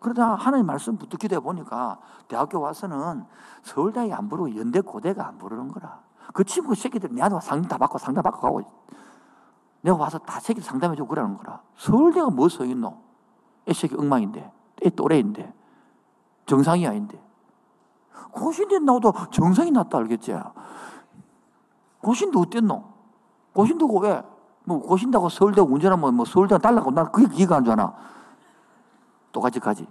그러다 하나님 말씀 붙어 기도해 보니까 대학교 와서는 서울대학이 안 부르고 연대 고대가 안 부르는 거라. 그 친구 새끼들 내한테 상담 다 받고 상담 받고 가고 내가 와서 다 새끼 상담해 주고 그러는 거라. 서울대가 뭐 서있노? 이 새끼 엉망인데, 이 또래인데, 정상이 아닌데. 고신대 나오도 정상이 났다 알겠지? 고신대 어땠노? 고신대고 왜? 뭐 고신다고 서울대 운전하면 뭐 서울대 달라고 난 그게 기가 안 좋아나. 똑같이 가지.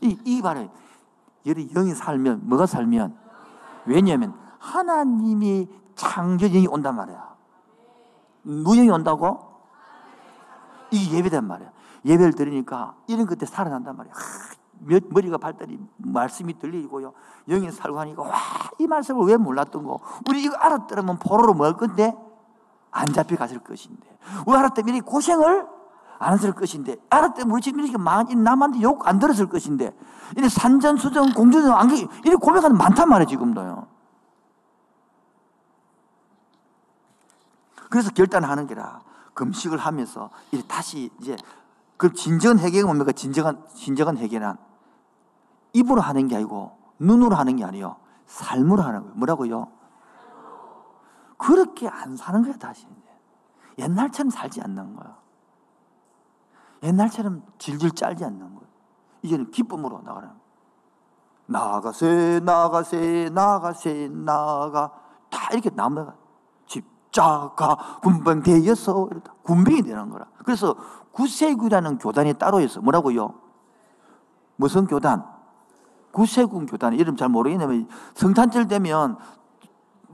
이, 이 말에, 여기 영이 살면, 뭐가 살면? 왜냐면, 하나님이 창조영이 온단 말이야. 무영이 온다고? 이 예배단 말이야. 예배를 드리니까 이런 것들 살아난단 말이야. 하, 머리가 발달이 말씀이 들리고요. 영이 살고 하니까 와, 이 말씀을 왜 몰랐던 거. 우리 이거 알았더라면 포로로 먹을 건데 안 잡혀갔을 것인데. 왜 알았더니 고생을 안 했을 것인데 알았더니 우리 집 이렇게 많이 남한테 욕 안 들었을 것인데 이래 산전수전 공주전 안기 이렇게 고백하는 많단 말이에요 지금도요. 그래서 결단하는 게라. 금식을 하면서 이제 다시 이제 그 진정한 회개가 뭡니까? 진정한 진정한 회개란 입으로 하는 게 아니고 눈으로 하는 게 아니요. 삶으로 하는 거예요. 뭐라고요? 그렇게 안 사는 거야 다시. 옛날처럼 살지 않는 거야. 옛날처럼 질질 짤지 않는 거야. 이제는 기쁨으로 나가는 나가세 나가세 나가세 나가 다 이렇게 나무가 십자가 군병되어서 군병이 되는 거라. 그래서 구세구라는 교단이 따로 있어. 뭐라고요? 무슨 교단? 구세군 교단. 이름 잘 모르겠는데 성탄절 되면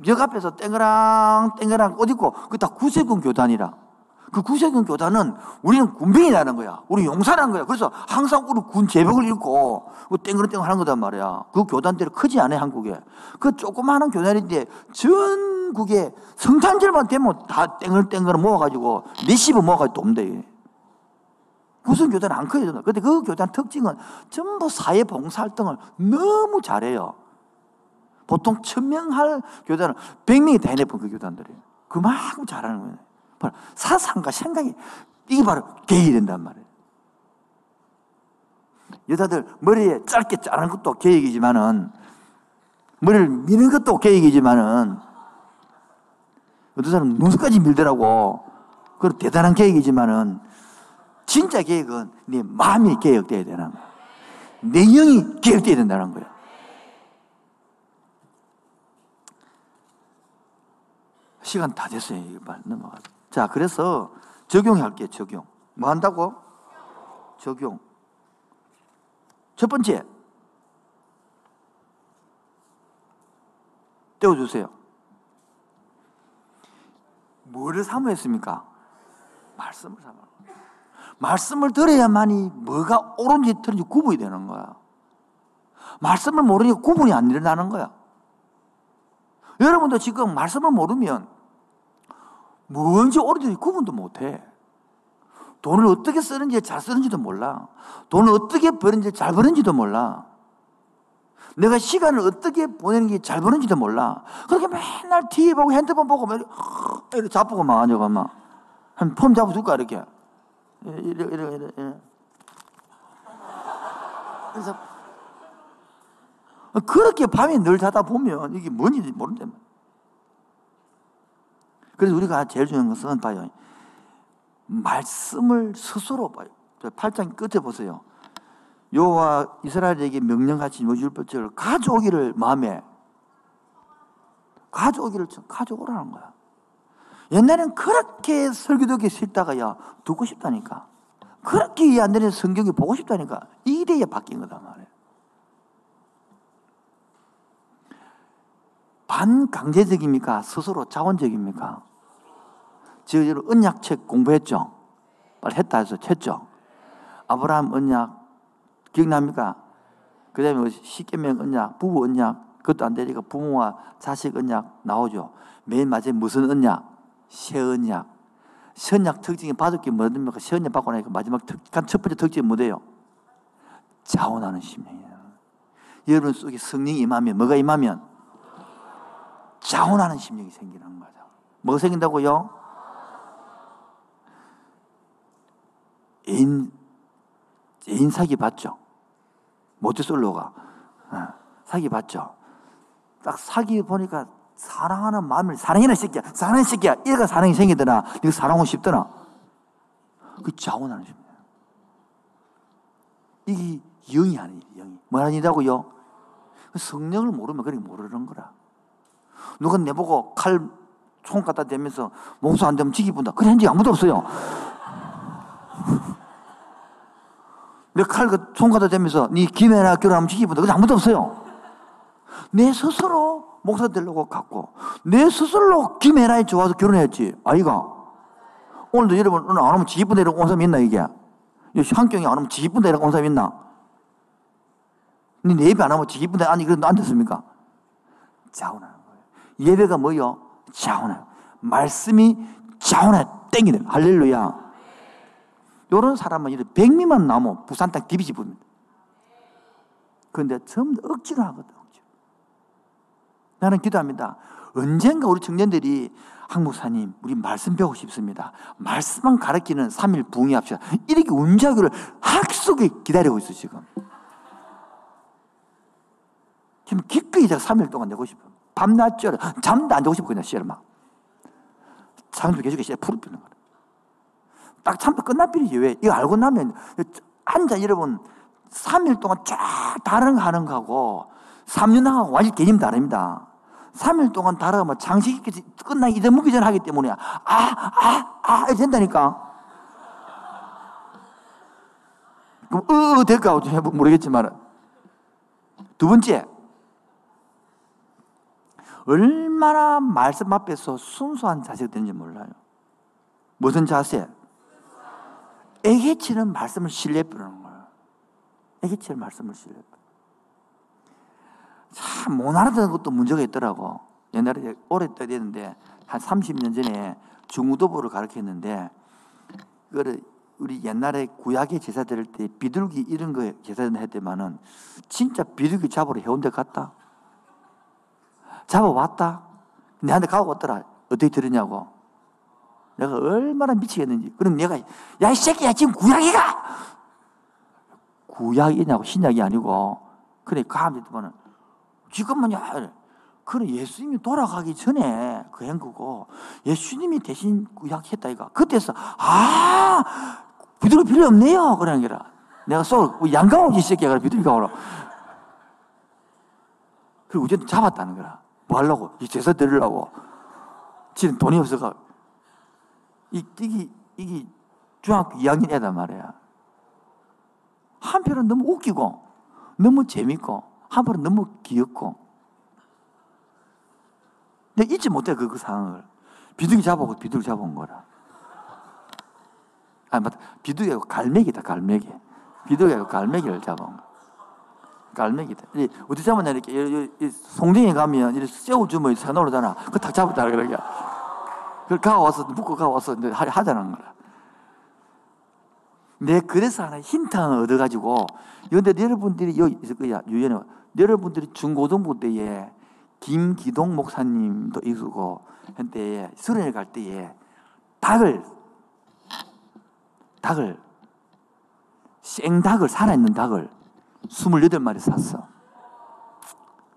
역 앞에서 땡그랑 땡그랑 옷 입고 그다 구세군 교단이라. 그 구세군 교단은 우리는 군병이라는 거야. 우리 용사라는 거야. 그래서 항상 우리 군 제복을 입고 그 땡그랑땡글 하는 거단 말이야. 그 교단들이 크지 않아 한국에. 그 조그마한 교단인데 전국에 성탄절만 되면 다 땡글땡글 모아가지고 몇십을 모아가지고 돕대. 구성 교단은 안 커요. 근데 그 교단 특징은 전부 사회 봉사 활동을 너무 잘해요. 보통 천명 할 교단은 백명이 다 해내본 그 교단들이. 그만큼 잘하는 거예요. 사상과 생각이, 이게 바로 계획이 된단 말이에요. 여자들 머리에 짧게 자르는 것도 계획이지만은, 머리를 미는 것도 계획이지만은, 어떤 사람은 눈썹까지 밀더라고. 그건 대단한 계획이지만은, 진짜 계획은 네 마음이 계획돼야 되는 거야. 내 영이 계획돼야 된다는 거야. 시간 다 됐어요. 이거 넘어가. 자, 그래서 적용할게요, 적용. 뭐 한다고? 적용. 첫 번째. 떼어주세요. 뭐를 사모했습니까? 말씀을 사모. 말씀을 들어야만이 뭐가 옳은지 틀린지 구분이 되는 거야. 말씀을 모르니까 구분이 안 일어나는 거야. 여러분도 지금 말씀을 모르면 뭔지 옳은지 구분도 못 해. 돈을 어떻게 쓰는지 잘 쓰는지도 몰라. 돈을 어떻게 버는지 잘 버는지도 몰라. 내가 시간을 어떻게 보내는 게 잘 버는지도 몰라. 그렇게 맨날 TV 보고 핸드폰 보고 이렇게 잡고 막 앉아가 막. 한폼 잡아줄까, 이렇게. 이래, 이래, 이래, 이래. 그래서 그렇게 밤에 늘 자다 보면 이게 뭔지 모른다. 그래서 우리가 제일 중요한 것은 봐요. 말씀을 스스로 봐요. 8장 끝에 보세요. 여호와 이스라엘에게 명령하신 율법책을 가져오기를 마음에 가져오기를 가져오라는 거야. 옛날엔 그렇게 설교 듣기 싫다가 야 듣고 싶다니까. 그렇게 이해 안 되는 성경이 보고 싶다니까. 이래야 바뀐 거다 말이야. 반강제적입니까? 스스로 자원적입니까? 지금 언약책 공부했죠? 빨리 했다 해서 했죠? 아브라함 언약 기억납니까? 그 다음에 십계명 언약, 부부 언약 그것도 안 되니까 부모와 자식 언약 나오죠. 맨 마지막에 무슨 언약? 새 언약. 새 언약 특징이 게 뭐입니까? 새 언약 받고 나니까 마지막 특, 첫 번째 특징이 뭐예요? 자원하는 심령이에요. 여러분 속에 성령이 임하면 뭐가 임하면 자원하는 심령이 생기는 거죠. 뭐가 생긴다고요? 애인, 애인 사기 봤죠? 모태솔로가. 어, 사기 봤죠? 딱 사기 보니까 사랑하는 마음을 사랑해라 새끼야. 사랑해 새끼야. 얘가 사랑이 생기더나 네가 사랑하고 싶더나 그 자원하는 심령 이게 영이 아니에요 영이. 뭐 아니라고요? 성령을 모르면 그렇게 모르는 거라. 누가 내보고 칼 총 갖다 대면서 목소 안 되면 지기 본다. 그래 한적 아무도 없어요 내칼총 갖다 대면서 네 김해나 결혼하면 지기 본다. 그래 아무도 없어요. 내 스스로 목사 되려고 갔고 내 스스로 김혜나에 좋아서 결혼했지. 아이가. 오늘도 여러분 오늘 안 오면 지기분 데리고 온 사람 있나 이게? 한경이 안 오면 지기분 데리고 온 사람 있나? 네 예배 안 하면 지기분 데 아니 그래도 안 됐습니까? 자원하는 거예요. 예배가 뭐요? 자원하는 말씀이 자원해 땡기는 할렐루야 요런 사람은 이렇게 백미만 나면 부산 땅 뒤집어집니다 그런데 전부 억지로 하거든 나는 기도합니다. 언젠가 우리 청년들이 항목사님, 우리 말씀 배우고 싶습니다. 말씀만 가르치는 3일 부흥합시다. 이렇게 운자교를 학속에 기다리고 있어, 지금. 지금 기꺼이 제가 3일 동안 내고 싶어. 밤낮 쪄 잠도 안 자고 싶어, 그냥 씨를 막. 창조 개주가 시작 풀을 피는 거라. 딱 참도 끝나버리지 왜? 이거 알고 나면 앉아 여러분 3일 동안 쫙 다른 거 하는 거하고 3년 하고 완전 개념 다릅니다. 3일 동안 다르면 장식 끝나 잊어먹기 전에 하기 때문에 아, 아, 아, 된다니까. 그럼, 으, 될까? 모르겠지만. 두 번째. 얼마나 말씀 앞에서 순수한 자세가 되는지 몰라요. 무슨 자세? 애기치는 말씀을 신뢰 부르는 거예요. 애기치는 말씀을 신뢰. 참, 못 알아듣는 것도 문제가 있더라고. 옛날에 오래때 됐는데, 한 30년 전에 중우도부를 가르쳤는데, 그거를 우리 옛날에 구약에 제사 드릴 때 비둘기 이런 거 제사 했더만은 진짜 비둘기 잡으러 해운대 갔다. 잡아왔다. 내한테 가고 왔더라. 어떻게 들으냐고. 내가 얼마나 미치겠는지. 그럼 내가, 야, 이 새끼야, 지금 구약이가! 구약이냐고, 신약이 아니고. 그래, 가면 되면은, 지금은요, 그래, 예수님이 돌아가기 전에 그 행거고, 예수님이 대신 구약했다, 이거. 그때서, 아, 비둘기 필요 없네요. 그러는 게라. 내가 쏘, 양강호지, 이 새끼야. 그래, 비둘기가 오라. 그리고 어쨌든 잡았다는 거라. 뭐 하려고? 이 제사 드리려고. 지금 돈이 없어가. 이, 이게, 이게 중학교 2학년 애단 말이야. 한편은 너무 웃기고, 너무 재밌고, 한편은 너무 귀엽고. 내가 잊지 못해, 그, 그 상황을. 비둘기 잡아오고 비둘기 잡아온 거라. 아, 맞다. 비둘기하고 갈매기다, 갈매기. 비둘기하고 갈매기를 잡아온 거. 갈매기다. 어디 잡았냐, 이렇게. 송정에 가면, 이렇게 새우 주머니 사놓으잖아. 그거 딱 잡았다, 그러게. 그걸 가 와서, 묶고 가 와서 하자는 거라. 내 그래서 하나 힌트 하나 얻어가지고, 근데 여러분들이 여기 있을 거야, 유연해. 여러분들이 중고등부 때에 김기동 목사님도 있고, 한때 수련회 갈 때에 닭을, 닭을, 생닭을, 살아있는 닭을 28마리 샀어.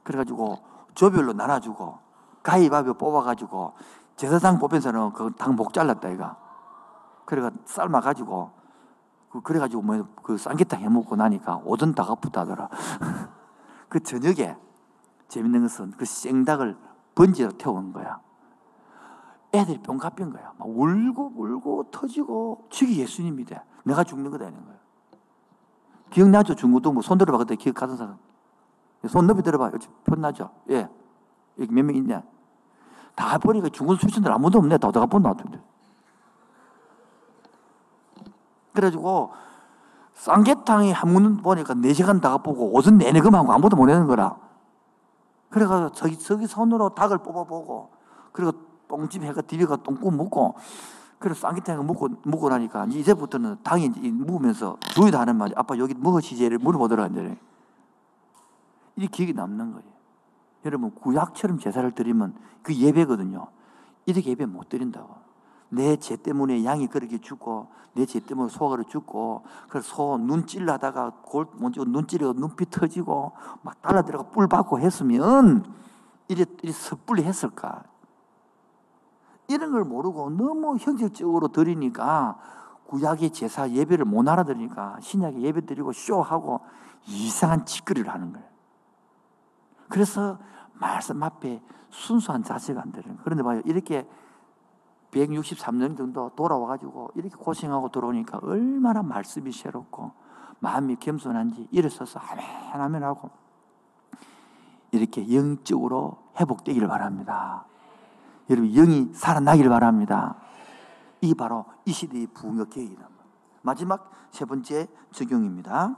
그래가지고 조별로 나눠주고, 가위바위보 뽑아가지고, 제사장 뽑혀서는 그닭목 잘랐다, 이가. 그래가 삶아가지고, 그, 그래가지고 뭐, 그 쌍기탕 해 먹고 나니까 오전 닭 아프다더라. [laughs] 그 저녁에 재밌는 것은 그 생닭을 번지로 태우는 거야. 애들이 뿅가뿅 거야. 막 울고 울고 터지고 죽이 예수님이 돼. 내가 죽는 거다 이런 거야. 기억나죠? 중고등부 손 들어봐 그때 기억 가는 사람. 손 높이 들어봐. 여기 편 나죠? 예. 여기 몇 명 있냐? 다 보니까 중고 출신들 아무도 없네. 다 어디가 본나 같은데. 그래가지고 쌍계탕이 한문 보니까 4시간 다가 보고 옷은 내내 금 하고 아무도 못 내는 거라. 그래가지고 저기, 저기 손으로 닭을 뽑아보고, 그리고 똥집 해가 디비가 똥국 묻고, 그래서 쌍계탕을 묻고, 묻고 나니까 이제부터는 닭이 이제 묵으면서 주위도 하는 말이 아빠 여기 먹으시제를 물어보더라. 이제. 이 기억이 남는 거예요. 여러분, 구약처럼 제사를 드리면 그 예배거든요. 이렇게 예배 못 드린다고. 내 죄 때문에 양이 그렇게 죽고 내 죄 때문에 소가 죽고 그래서 소 눈 찔러다가 골 먼저 눈 찔려 눈빛 터지고 막 달라 들어가 뿔 받고 했으면 이래 이래 섣불리 했을까? 이런 걸 모르고 너무 형식적으로 드리니까 구약의 제사 예배를 못 알아들으니까 신약의 예배 드리고 쇼하고 이상한 짓거리를 하는 거예요. 그래서 말씀 앞에 순수한 자세가 안 되는 거예요. 그런데 봐요. 이렇게 163년 정도 돌아와가지고 이렇게 고생하고 들어오니까 얼마나 말씀이 새롭고 마음이 겸손한지 일어서서 아멘 아멘 하고 이렇게 영적으로 회복되기를 바랍니다. 여러분 영이 살아나기를 바랍니다. 이게 바로 이 시대의 부흥의 계획이다. 마지막 세 번째 적용입니다.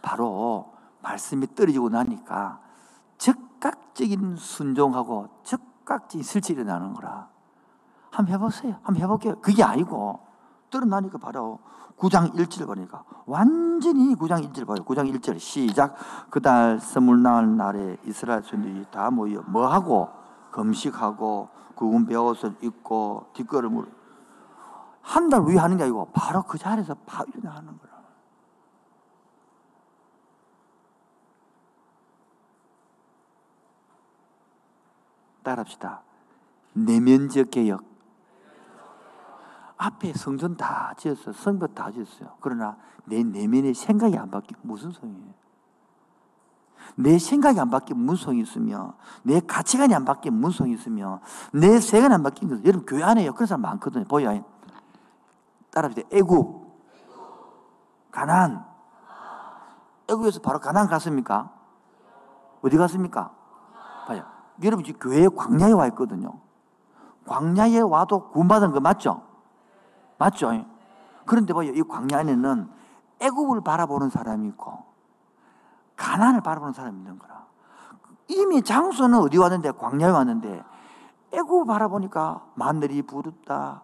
바로 말씀이 떨어지고 나니까 즉각적인 순종하고 즉각적인 실질이 나는 거라. 한번 해보세요. 한번 해볼게요. 그게 아니고 떨어나니까 바로 9장 1절 보니까 완전히 9장 1절 봐요. 9장 1절 시작. 그달 스물날 날에 이스라엘 선들이 다 모여 뭐 하고 금식하고 구운 배옷을 입고 뒷걸음을 한 달 후에 하는 게 아니고 바로 그 자리에서 바로 일어나는 거라. 따라합시다. 내면적 개혁. 앞에 성전 다 지었어요. 성벽 다 지었어요. 그러나 내 내면의 생각이 안 바뀌면 무슨 소용이에요? 내 생각이 안 바뀌면 소용이 있으며, 내 가치관이 안 바뀌면 소용이 있으며, 내 생각이 안 거죠. 여러분, 교회 안에 그런 사람 많거든요. 보여. 따라합시다. 애국. 가난. 애국에서 바로 가난 갔습니까? 어디 갔습니까? 여러분 지금 교회 광야에 와 있거든요. 광야에 와도 구원받은 거 맞죠? 맞죠? 그런데 봐요. 이 광야 안에는 애국을 바라보는 사람이 있고 가난을 바라보는 사람이 있는 거라. 이미 장소는 어디 왔는데 광야에 왔는데 애국 바라보니까 마늘이 부럽다.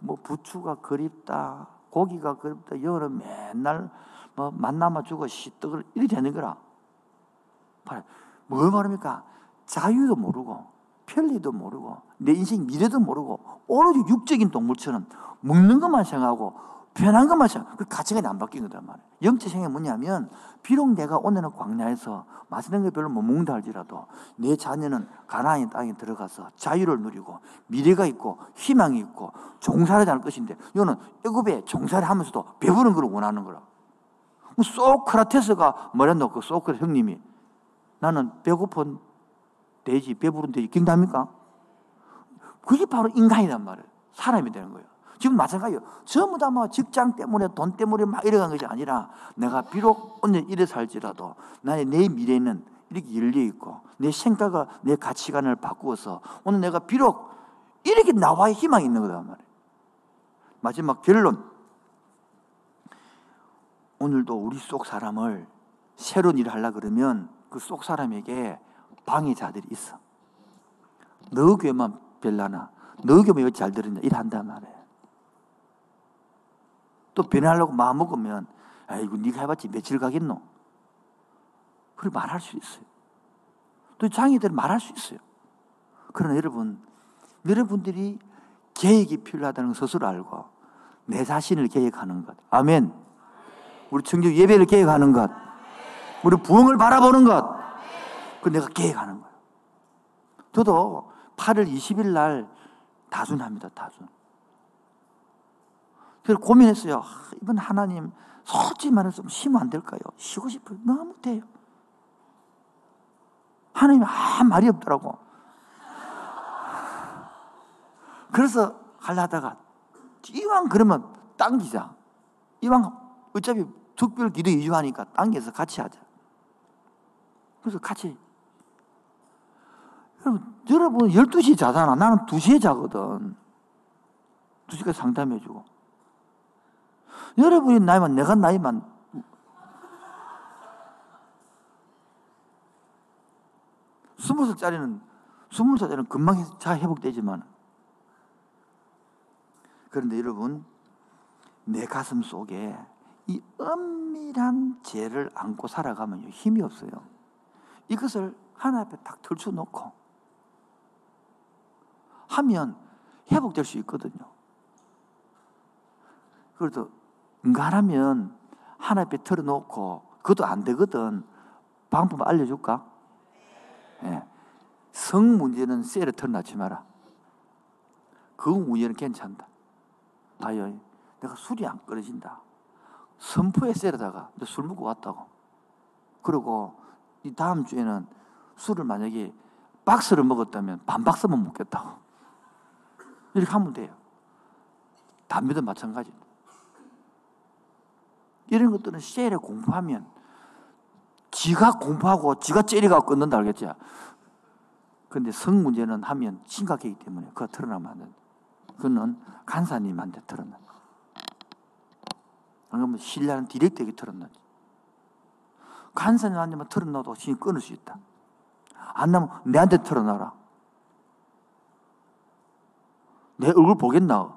뭐 부추가 그립다. 고기가 그립다. 여름 맨날 뭐 만나면 죽어 시떡을 이렇게 되는 거라. 뭘 말합니까? 자유도 모르고 편리도 모르고 내 인생 미래도 모르고 오로지 육적인 동물처럼 먹는 것만 생각하고 편한 것만 생각. 그 가치관이 안 바뀐 거단 말이에요. 영적 생각이 뭐냐면 비록 내가 오늘은 광야에서 맛있는 거 별로 못 먹는다 할지라도 내 자녀는 가나안 땅에 들어가서 자유를 누리고 미래가 있고 희망이 있고 종살이 할 것인데 이거는 애굽에 종살이 하면서도 배부른 걸 원하는 거라. 소크라테스가 뭐랬노? 그 소크라 형님이 나는 배고픈 돼지, 배부른 돼지 기억납니까? 그게 바로 인간이란 말이에요. 사람이 되는 거예요. 지금 마찬가지예요. 전부 다뭐 직장 때문에 돈 때문에 막 이래간 것이 아니라 내가 비록 오늘 이래 살지라도 나의 내 미래는 이렇게 열려 있고 내 생각과 내 가치관을 바꾸어서 오늘 내가 비록 이렇게 나와의 희망이 있는 거란 말이에요. 마지막 결론. 오늘도 우리 속 사람을 새로운 일을 하려 그러면 그 속 사람에게 방해자들이 있어. 너 교회만 별나나, 너 교회만 잘 들었냐, 일 한단 말이에요. 또 변하려고 마음 먹으면, 아이고, 네가 해봤지 며칠 가겠노? 그걸 말할 수 있어요. 또 장애들 말할 수 있어요. 그러나 여러분, 여러분들이 계획이 필요하다는 걸 스스로 알고, 내 자신을 계획하는 것. 아멘. 우리 청주 예배를 계획하는 것. 우리 부흥을 바라보는 것. 그 내가 계획하는 거예요. 저도 8월 20일 날 다순합니다. 다순. 그래서 고민했어요. 아, 이번 하나님 솔직히 말해서 쉬면 안 될까요? 쉬고 싶어요. 너무 돼요. 하나님이 아 말이 없더라고. 그래서 하려다가 이왕 그러면 당기자. 이왕 어차피 특별 기도 이주하니까 당겨서 같이 하자. 그래서 같이 여러분, 여러분 12시 자잖아. 나는 2시에 자거든. 2시까지 상담해주고. 여러분이 나이만, 내가 나이만. 스무 살짜리는, 금방 잘 회복되지만. 그런데 여러분, 내 가슴 속에 이 은밀한 죄를 안고 살아가면 힘이 없어요. 이것을 하나 앞에 딱 들춰놓고 하면 회복될 수 있거든요. 그래도 응가하면 하나 앞에 털어놓고 그것도 안 되거든. 방법 알려줄까? 네. 성 문제는 셀에 털어놨지 마라. 그 문제는 괜찮다. 봐요. 내가 술이 안 끊어진다. 선포에 셀에다가 술 먹고 왔다고. 그리고 이 다음 주에는 술을 만약에 박스를 먹었다면 반 박스만 먹겠다고. 이렇게 하면 돼요. 담배도 마찬가지입니다. 이런 것들은 셀에 공부하면 지가 공부하고 지가 째리가 끊는다 알겠죠? 근데 성 문제는 하면 심각하기 때문에 그거 드러나면 안 된다. 그거는 간사님한테 드러난다. 안 그러면 신뢰하는 디렉터에게 드러나지. 간사님한테만 털어놔도 신이 끊을 수 있다. 안 나면 내한테 털어놔라. 내 얼굴 보겠나?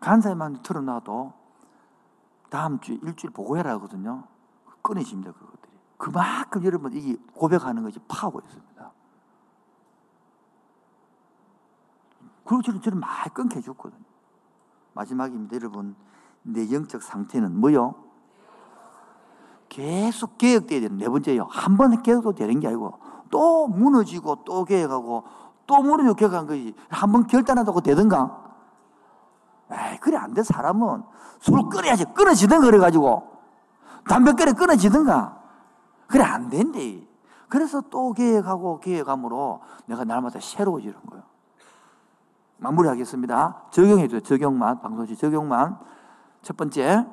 간사님한테 털어놔도 다음 주 일주일 보고해라 하거든요. 끊어집니다, 그것들이. 그만큼 여러분, 이게 고백하는 것이 파고 있습니다. 그리고 저는, 저는 많이 끊게 해줬거든요. 마지막입니다, 여러분. 내 영적 상태는 뭐요? 계속 개혁돼야 되는 네 번째요. 한번 개혁도 되는 게 아니고 또 무너지고 또 개혁하고 또 무너지고 개혁한 거지. 한 번 결단한다고 되든가? 에이, 그래 안 돼. 사람은 술 끊어야지. 끊어지든가 그래가지고. 담배 끊어 끊어지든가. 그래 안 된대. 그래서 또 계획하고 계획함으로 내가 날마다 새로워지는 거예요. 마무리하겠습니다. 적용해줘요. 적용만. 방송시 적용만. 첫 번째,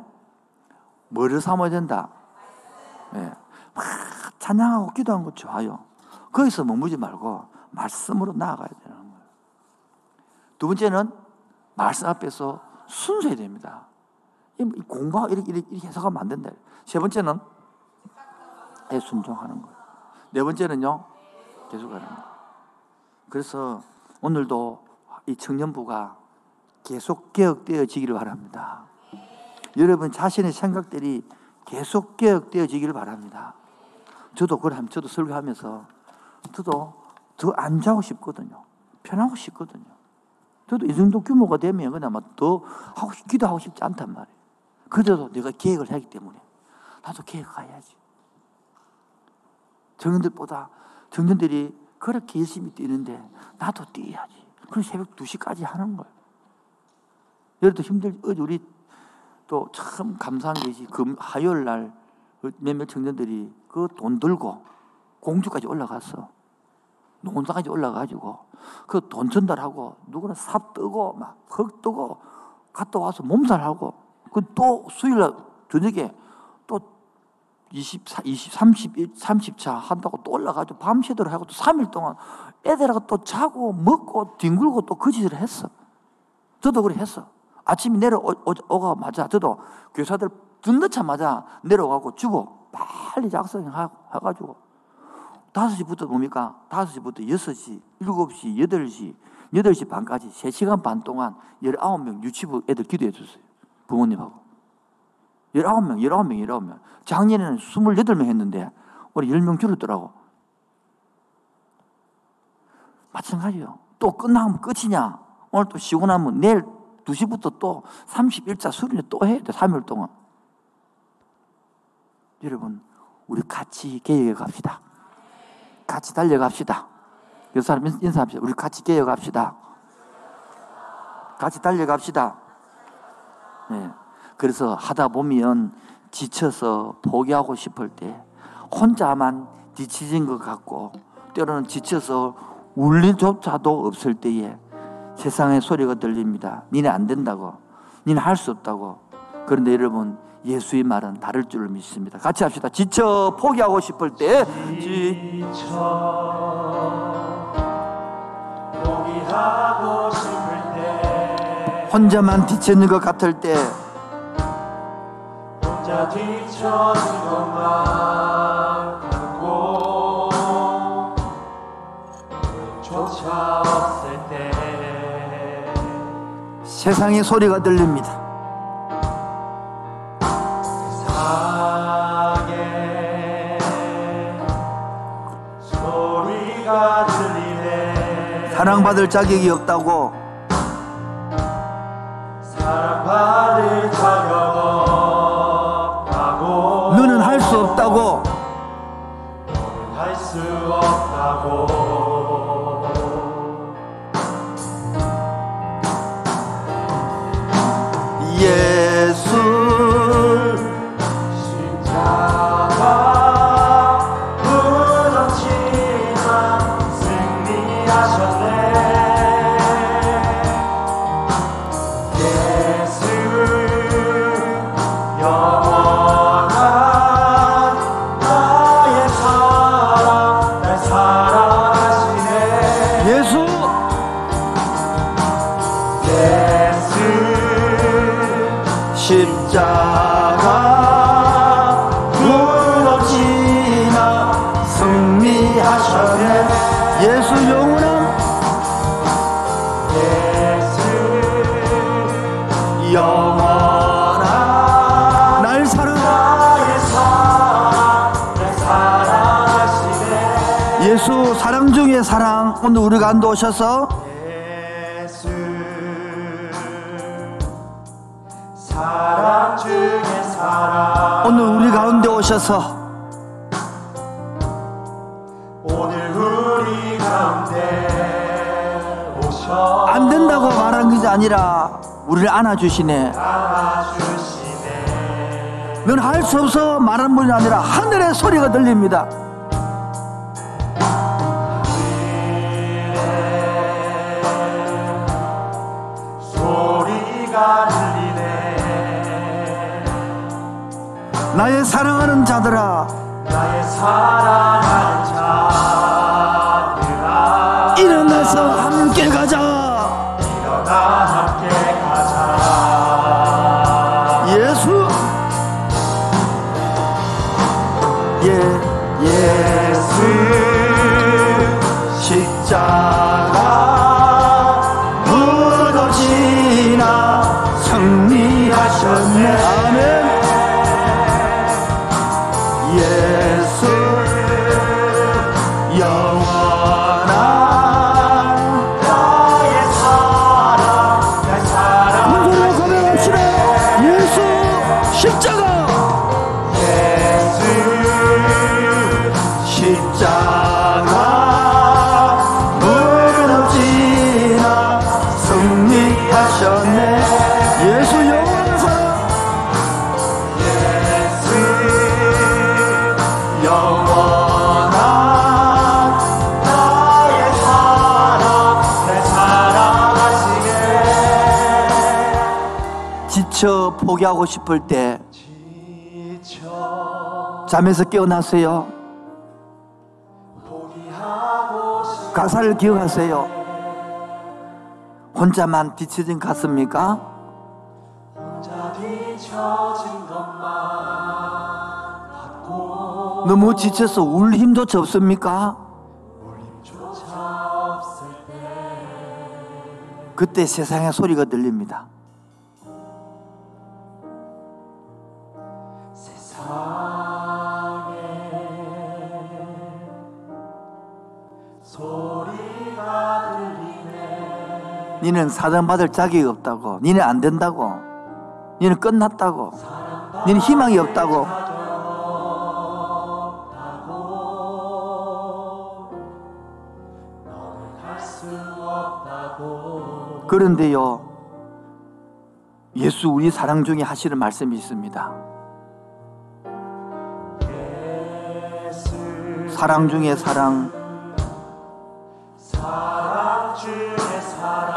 뭐를 삼아야 된다? 예. 막 찬양하고 기도하는 거 좋아요. 거기서 머무지 말고 말씀으로 나아가야 되는 거예요. 두 번째는 말씀 앞에서 순서해야 됩니다. 공부 이렇게, 이렇게, 이렇게 해석하면 안 된다. 세 번째는 순종하는 거예요. 네 번째는요, 계속하는 거예요. 그래서 오늘도 이 청년부가 계속 개혁되어지기를 바랍니다. 여러분 자신의 생각들이 계속 개혁되어지기를 바랍니다. 저도 그걸 저도 설교하면서 저도 더 안 자고 싶거든요. 편하고 싶거든요. 저도 이 정도 규모가 되면 그나마 더 하고 싶, 기도하고 싶지 않단 말이에요. 그래도 내가 계획을 하기 때문에 나도 계획해야지. 청년들보다 청년들이 그렇게 열심히 뛰는데 나도 뛰어야지. 그럼 새벽 2시까지 하는 거예요. 여러분도 힘들, 우리 또 참 감사한 것이 금, 화요일 날 몇몇 청년들이 그 돈 들고 공주까지 올라갔어. 농사까지 올라가지고 그 돈 전달하고 누구는 삽 뜨고 막 흙 뜨고 갔다 와서 몸살하고 그 또 수요일 저녁에 또 24, 20, 30, 30차 한다고 또 올라가지고 밤새도록 하고 또 3일 동안 애들하고 또 자고 먹고 뒹굴고 또 그 짓을 했어. 저도 그래 했어. 아침에 내려오가 맞아. 저도 교사들 듣넣자마자 내려가고 주고 빨리 작성해가지고 5시부터 뭡니까? 5시부터 6시, 7시, 8시, 8시 반까지 3시간 반 동안 19명 유치부 애들 기도해 줬어요. 부모님하고. 19명, 19명, 19명. 작년에는 28명 했는데 우리 10명 줄었더라고. 마찬가지요. 또 끝나면 끝이냐? 오늘 또 쉬고 나면 내일 2시부터 또 31자 수련회 또 해야 돼. 3일 동안. 여러분, 우리 같이 개혁해 갑시다. 같이 달려갑시다. 여 사람 인사합시다. 우리 같이 개혁합시다. 같이 달려갑시다. 네. 그래서 하다 보면 지쳐서 포기하고 싶을 때 혼자만 지치진 것 같고 때로는 지쳐서 울리조차도 없을 때에 세상의 소리가 들립니다. 니네 안 된다고. 니네 할 수 없다고. 그런데 여러분 예수의 말은 다를 줄을 믿습니다. 같이 합시다. 지쳐 포기하고 싶을 때 지쳐 포기하고 싶을 때 혼자만 지치는 것 같을 때 혼자 뒤처진 것만 같고 없을 때 세상의 소리가 들립니다. 사랑받을 자격이 없다고. 사랑받을 자격 없다고. 너는 할 수 없다고. 너는 할 수 없다고 오늘 우리 가운데 오셔서 예수 사랑 중에 사랑 오늘 우리 가운데 오셔서 오늘 우리 가운데 오셔 안 된다고 말한 것이 아니라 우리를 안아주시네. 넌할 수 없어 말하는 분이 아니라 하늘의 소리가 들립니다. 나의 사랑하는 자들아 나의 사랑하는 자들아 일어나서 함께 가자. 포기하고 싶을 때 잠에서 깨어나세요 가사를 기억하세요 혼자만 뒤처진 같습니까? 너무 지쳐서 울 힘조차 없습니까? 그때 세상의 소리가 들립니다 니는 사랑받을 자격이 없다고. 니는 안 된다고. 니는 끝났다고. 니는 희망이 없다고. 그런데요 예수 우리 사랑 중에 하시는 말씀이 있습니다. 사랑 중에 사랑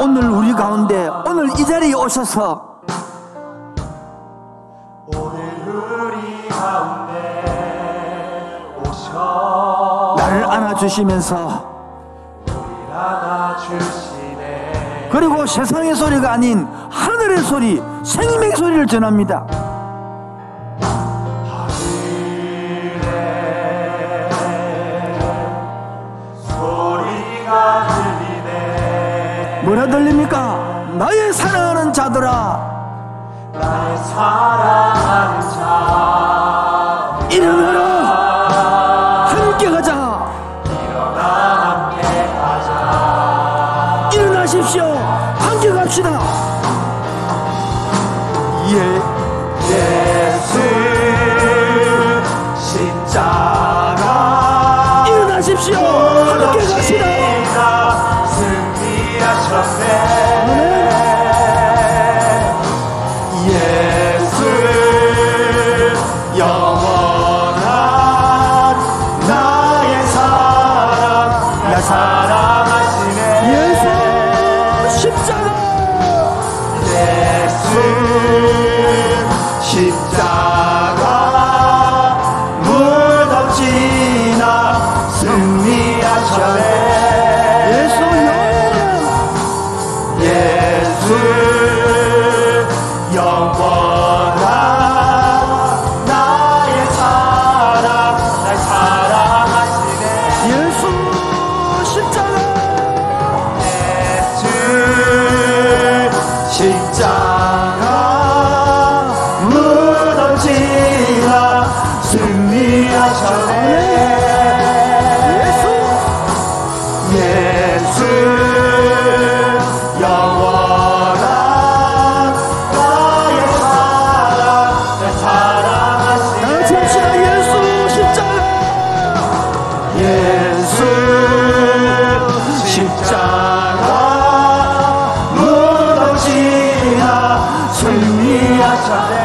오늘 우리 가운데 오늘 이 자리에 오셔서 오늘 우리 가운데 오셔 나를 안아주시면서 그리고 세상의 소리가 아닌 하늘의 소리 생명의 소리를 전합니다 뭐라 들립니까? 나의 사랑하는 자들아. 나의 사랑하는 자. 일어나라. 함께 가자. 일어나 함께 가자. 일어나십시오. 함께 갑시다 小心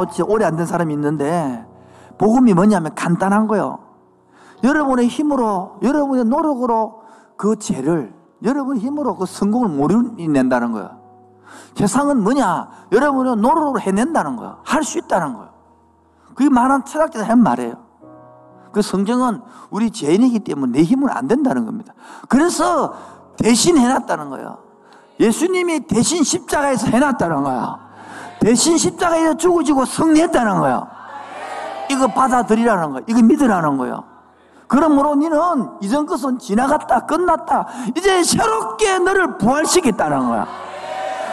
나오지 오래 안 된 사람이 있는데 복음이 뭐냐면 간단한 거요. 여러분의 힘으로 여러분의 노력으로 그 죄를 여러분의 힘으로 그 성공을 못 이낸다는 거예요. 세상은 뭐냐? 여러분의 노력으로 해낸다는 거예요. 할 수 있다는 거예요. 그게 많은 철학자들 한 말이에요. 그 성경은 우리 죄인이기 때문에 내 힘은 안 된다는 겁니다. 그래서 대신 해놨다는 거예요. 예수님이 대신 십자가에서 해놨다는 거야. 대신 십자가에서 죽어지고 승리했다는 거야. 이거 받아들이라는 거야. 이거 믿으라는 거야. 그러므로 너는 이전 것은 지나갔다, 끝났다. 이제 새롭게 너를 부활시켰다는 거야.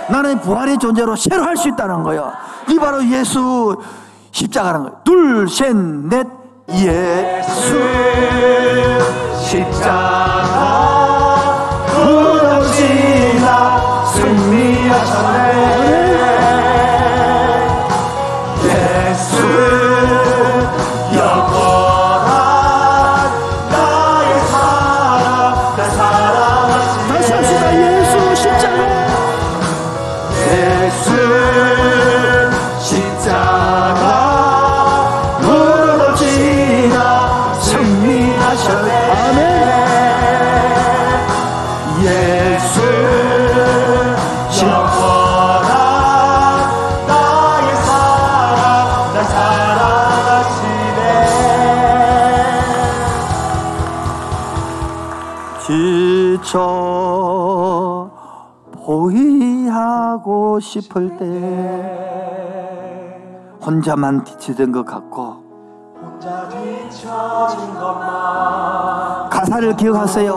나는 부활의 존재로 새로 할 수 있다는 거야. 이 바로 예수 십자가라는 거야. 둘, 셋, 넷, 예수. 십자가 하고 싶을 때 혼자만 지치던 것 같고 가사를 기억하세요.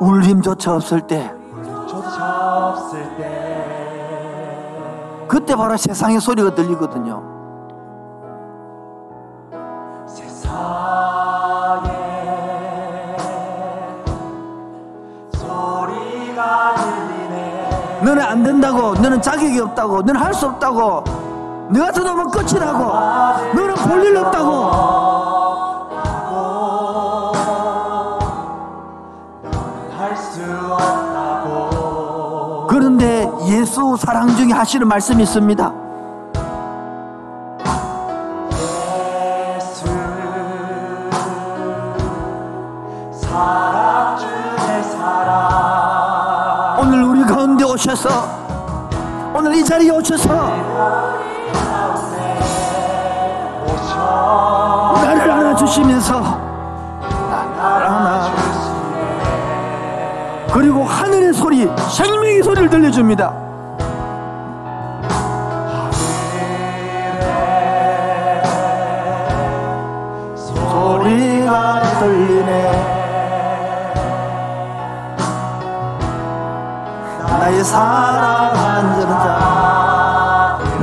울림조차 없을 때. 조차 없을 때. 그때 바로 세상의 소리가 들리거든요 너는 자격이 없다고 너는 할 수 없다고 너 같은 놈은 끝이라고 너는 볼 일 없다고. 그런데 예수 사랑 중에 하시는 말씀이 있습니다 자리에 오셔서. 나를 안아주시면서 나를 안아 그리고 하늘의 소리 생명의 소리를 들려줍니다. 사랑한 여자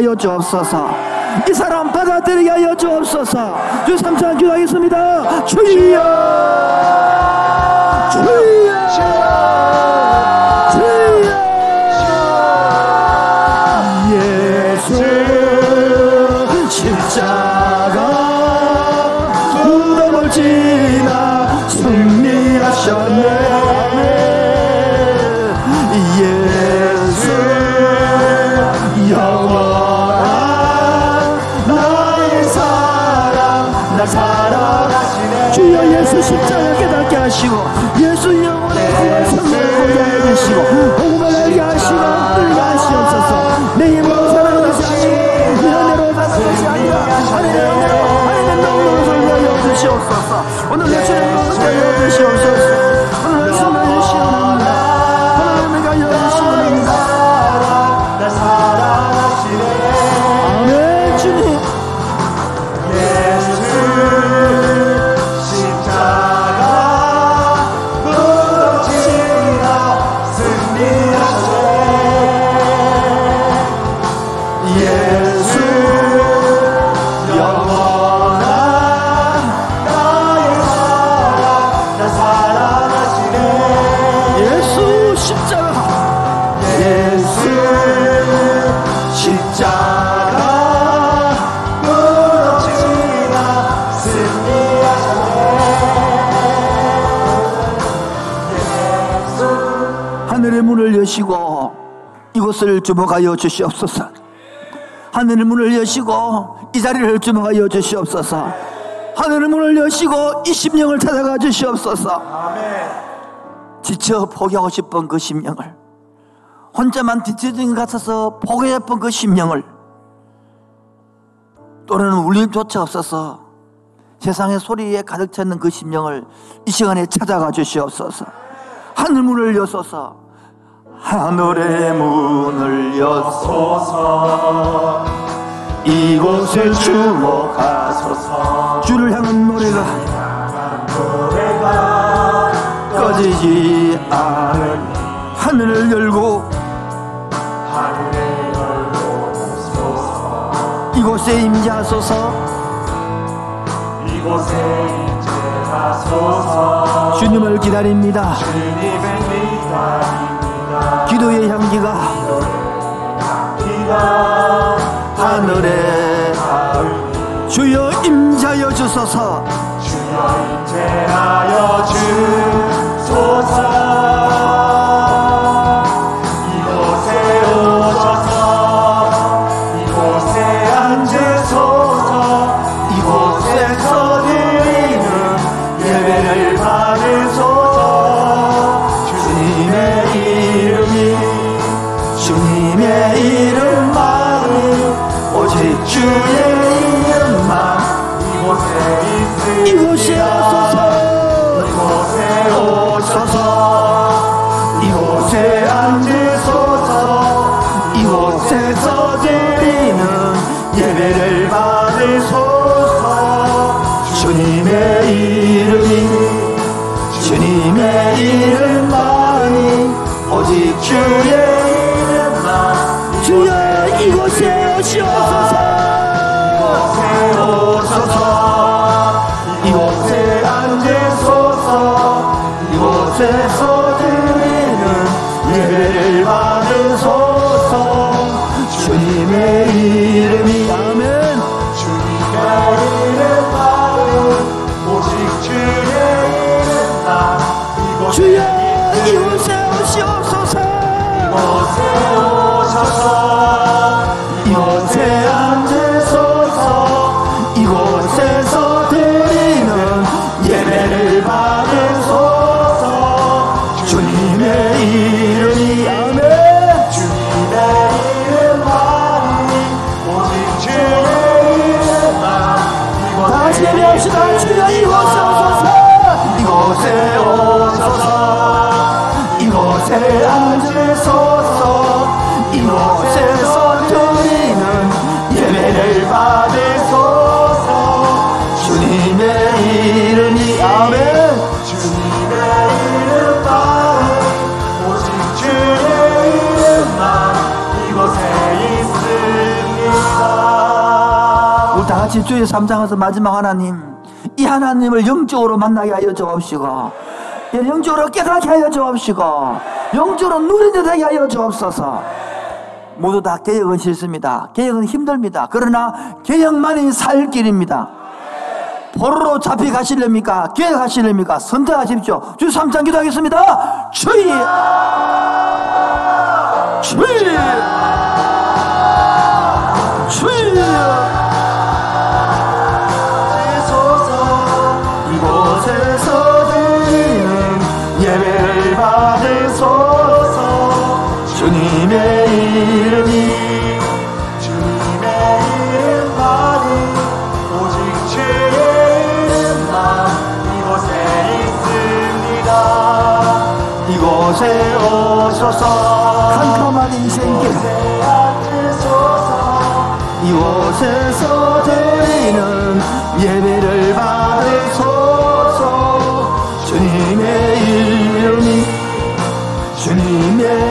하여 주옵소서. 이 사랑 받아들이게 하여 주옵소서. 주의 삼정 기도하겠습니다. 주여! 주여! 주여! 예수 십자가 무덤을 지 곳을 주목하여 주시옵소서. 하늘의 문을 여시고 이 자리를 주목하여 주시옵소서. 하늘의 문을 여시고 이 심령을 찾아가 주시옵소서. 지쳐 포기하고 싶은 그 심령을 혼자만 뒤처진 것 같아서 포기해 본그 심령을 또는 울림조차 없어서 세상의 소리에 가득 찼는 그 심령을 이 시간에 찾아가 주시옵소서. 하늘 문을 여소서 하늘의 문을 여소 소서. 이곳을 주목하소서. 주를 향한 노래가 노래가 꺼지지 않은 하늘을 열고 하늘에 열고 소서 이곳에 임재하소서. 이곳에 임재하소서. 주님을 기다립니다. 주님의 기다립니다 기도의 향기가 기가 하늘에 주여 임재하여 주소서. 주여 임재하여 주소서 영적으로 만나게 하여 주옵시고 예, 영적으로 깨닫게 하여 주옵시고 영적으로 누리게 되게 하여 주옵소서 모두 다 개혁은 싫습니다 개혁은 힘듭니다 그러나 개혁만이 살 길입니다 포로로 잡혀가시렵니까? 계획하시렵니까? 선택하십시오. 주 3장 기도하겠습니다. 주의! 주의! 주소서. 캄캄한 인생길. 이곳에서 드리는 예배를 받으소서. 주님의 이름이 주님의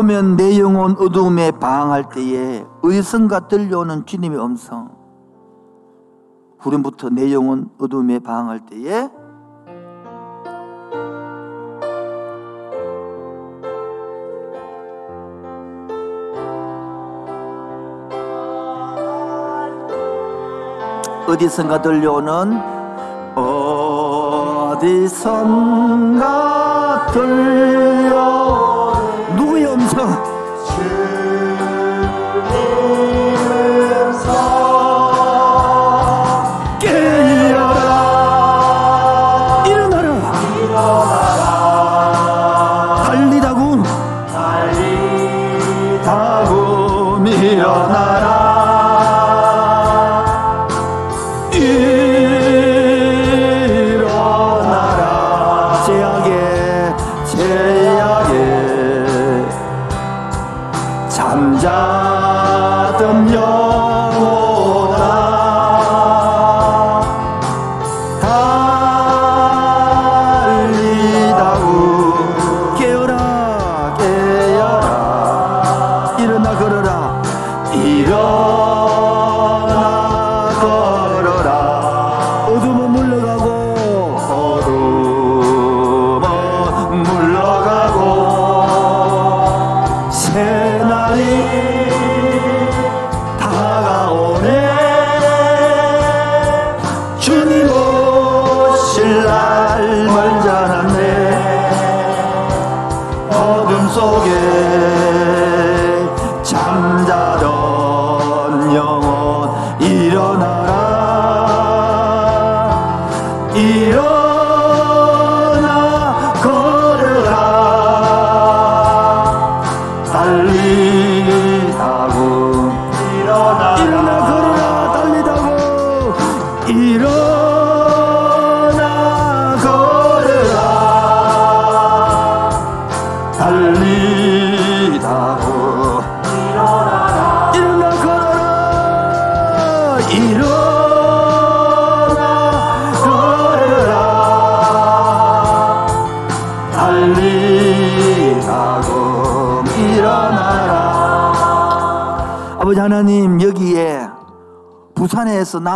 보면 내 영혼 어두움에 방할 때에 의성과 들려오는 주님의 음성. 구름부터 내 영혼 어둠에 방할 때에 어디선가 들려오는 어디선가 들려오는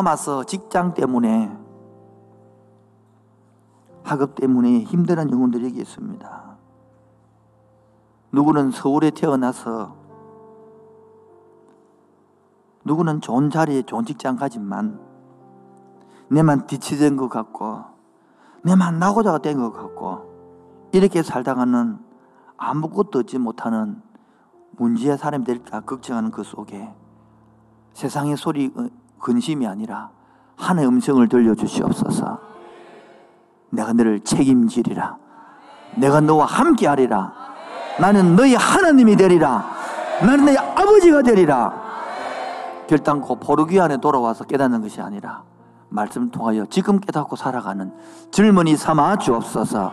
남아서 직장 때문에 학업 때문에 영혼들이 여기 있습니다. 누구는 서울에 태어나서 누구는 좋은 자리에 좋은 직장 가지만 내만 뒤치된 것 같고 내만 나고자가 된 것 같고 이렇게 살다가는 아무것도 얻지 못하는 문제의 사람이 될까 걱정하는 그 속에 세상의 소리 어, 근심이 아니라 하나의 음성을 들려주시옵소서. 내가 너를 책임지리라. 내가 너와 함께하리라. 나는 너희 하나님이 되리라. 나는 너희 아버지가 되리라. 결단코 포르기 안에 돌아와서 깨닫는 것이 아니라 말씀 통하여 지금 깨닫고 살아가는 젊은이 삼아 주옵소서.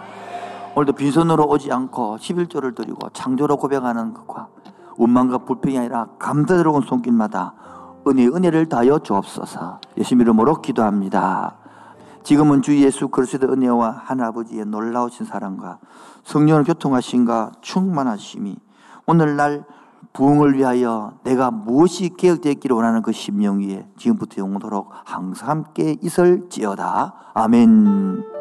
오늘도 빈손으로 오지 않고 11조를 드리고 창조로 고백하는 것과 원망과 불평이 아니라 감사스러운 손길마다 은혜 은혜를 다하여 주옵소서 예수 이름으로 기도합니다 지금은 주 예수 그리스도의 은혜와 하나아버지의 놀라우신 사랑과 성령을 교통하신가 충만하심이 오늘날 부흥을 위하여 내가 무엇이 계획되기를 원하는 그 심령 위에 지금부터 영원토록 항상 함께 있을지어다. 아멘.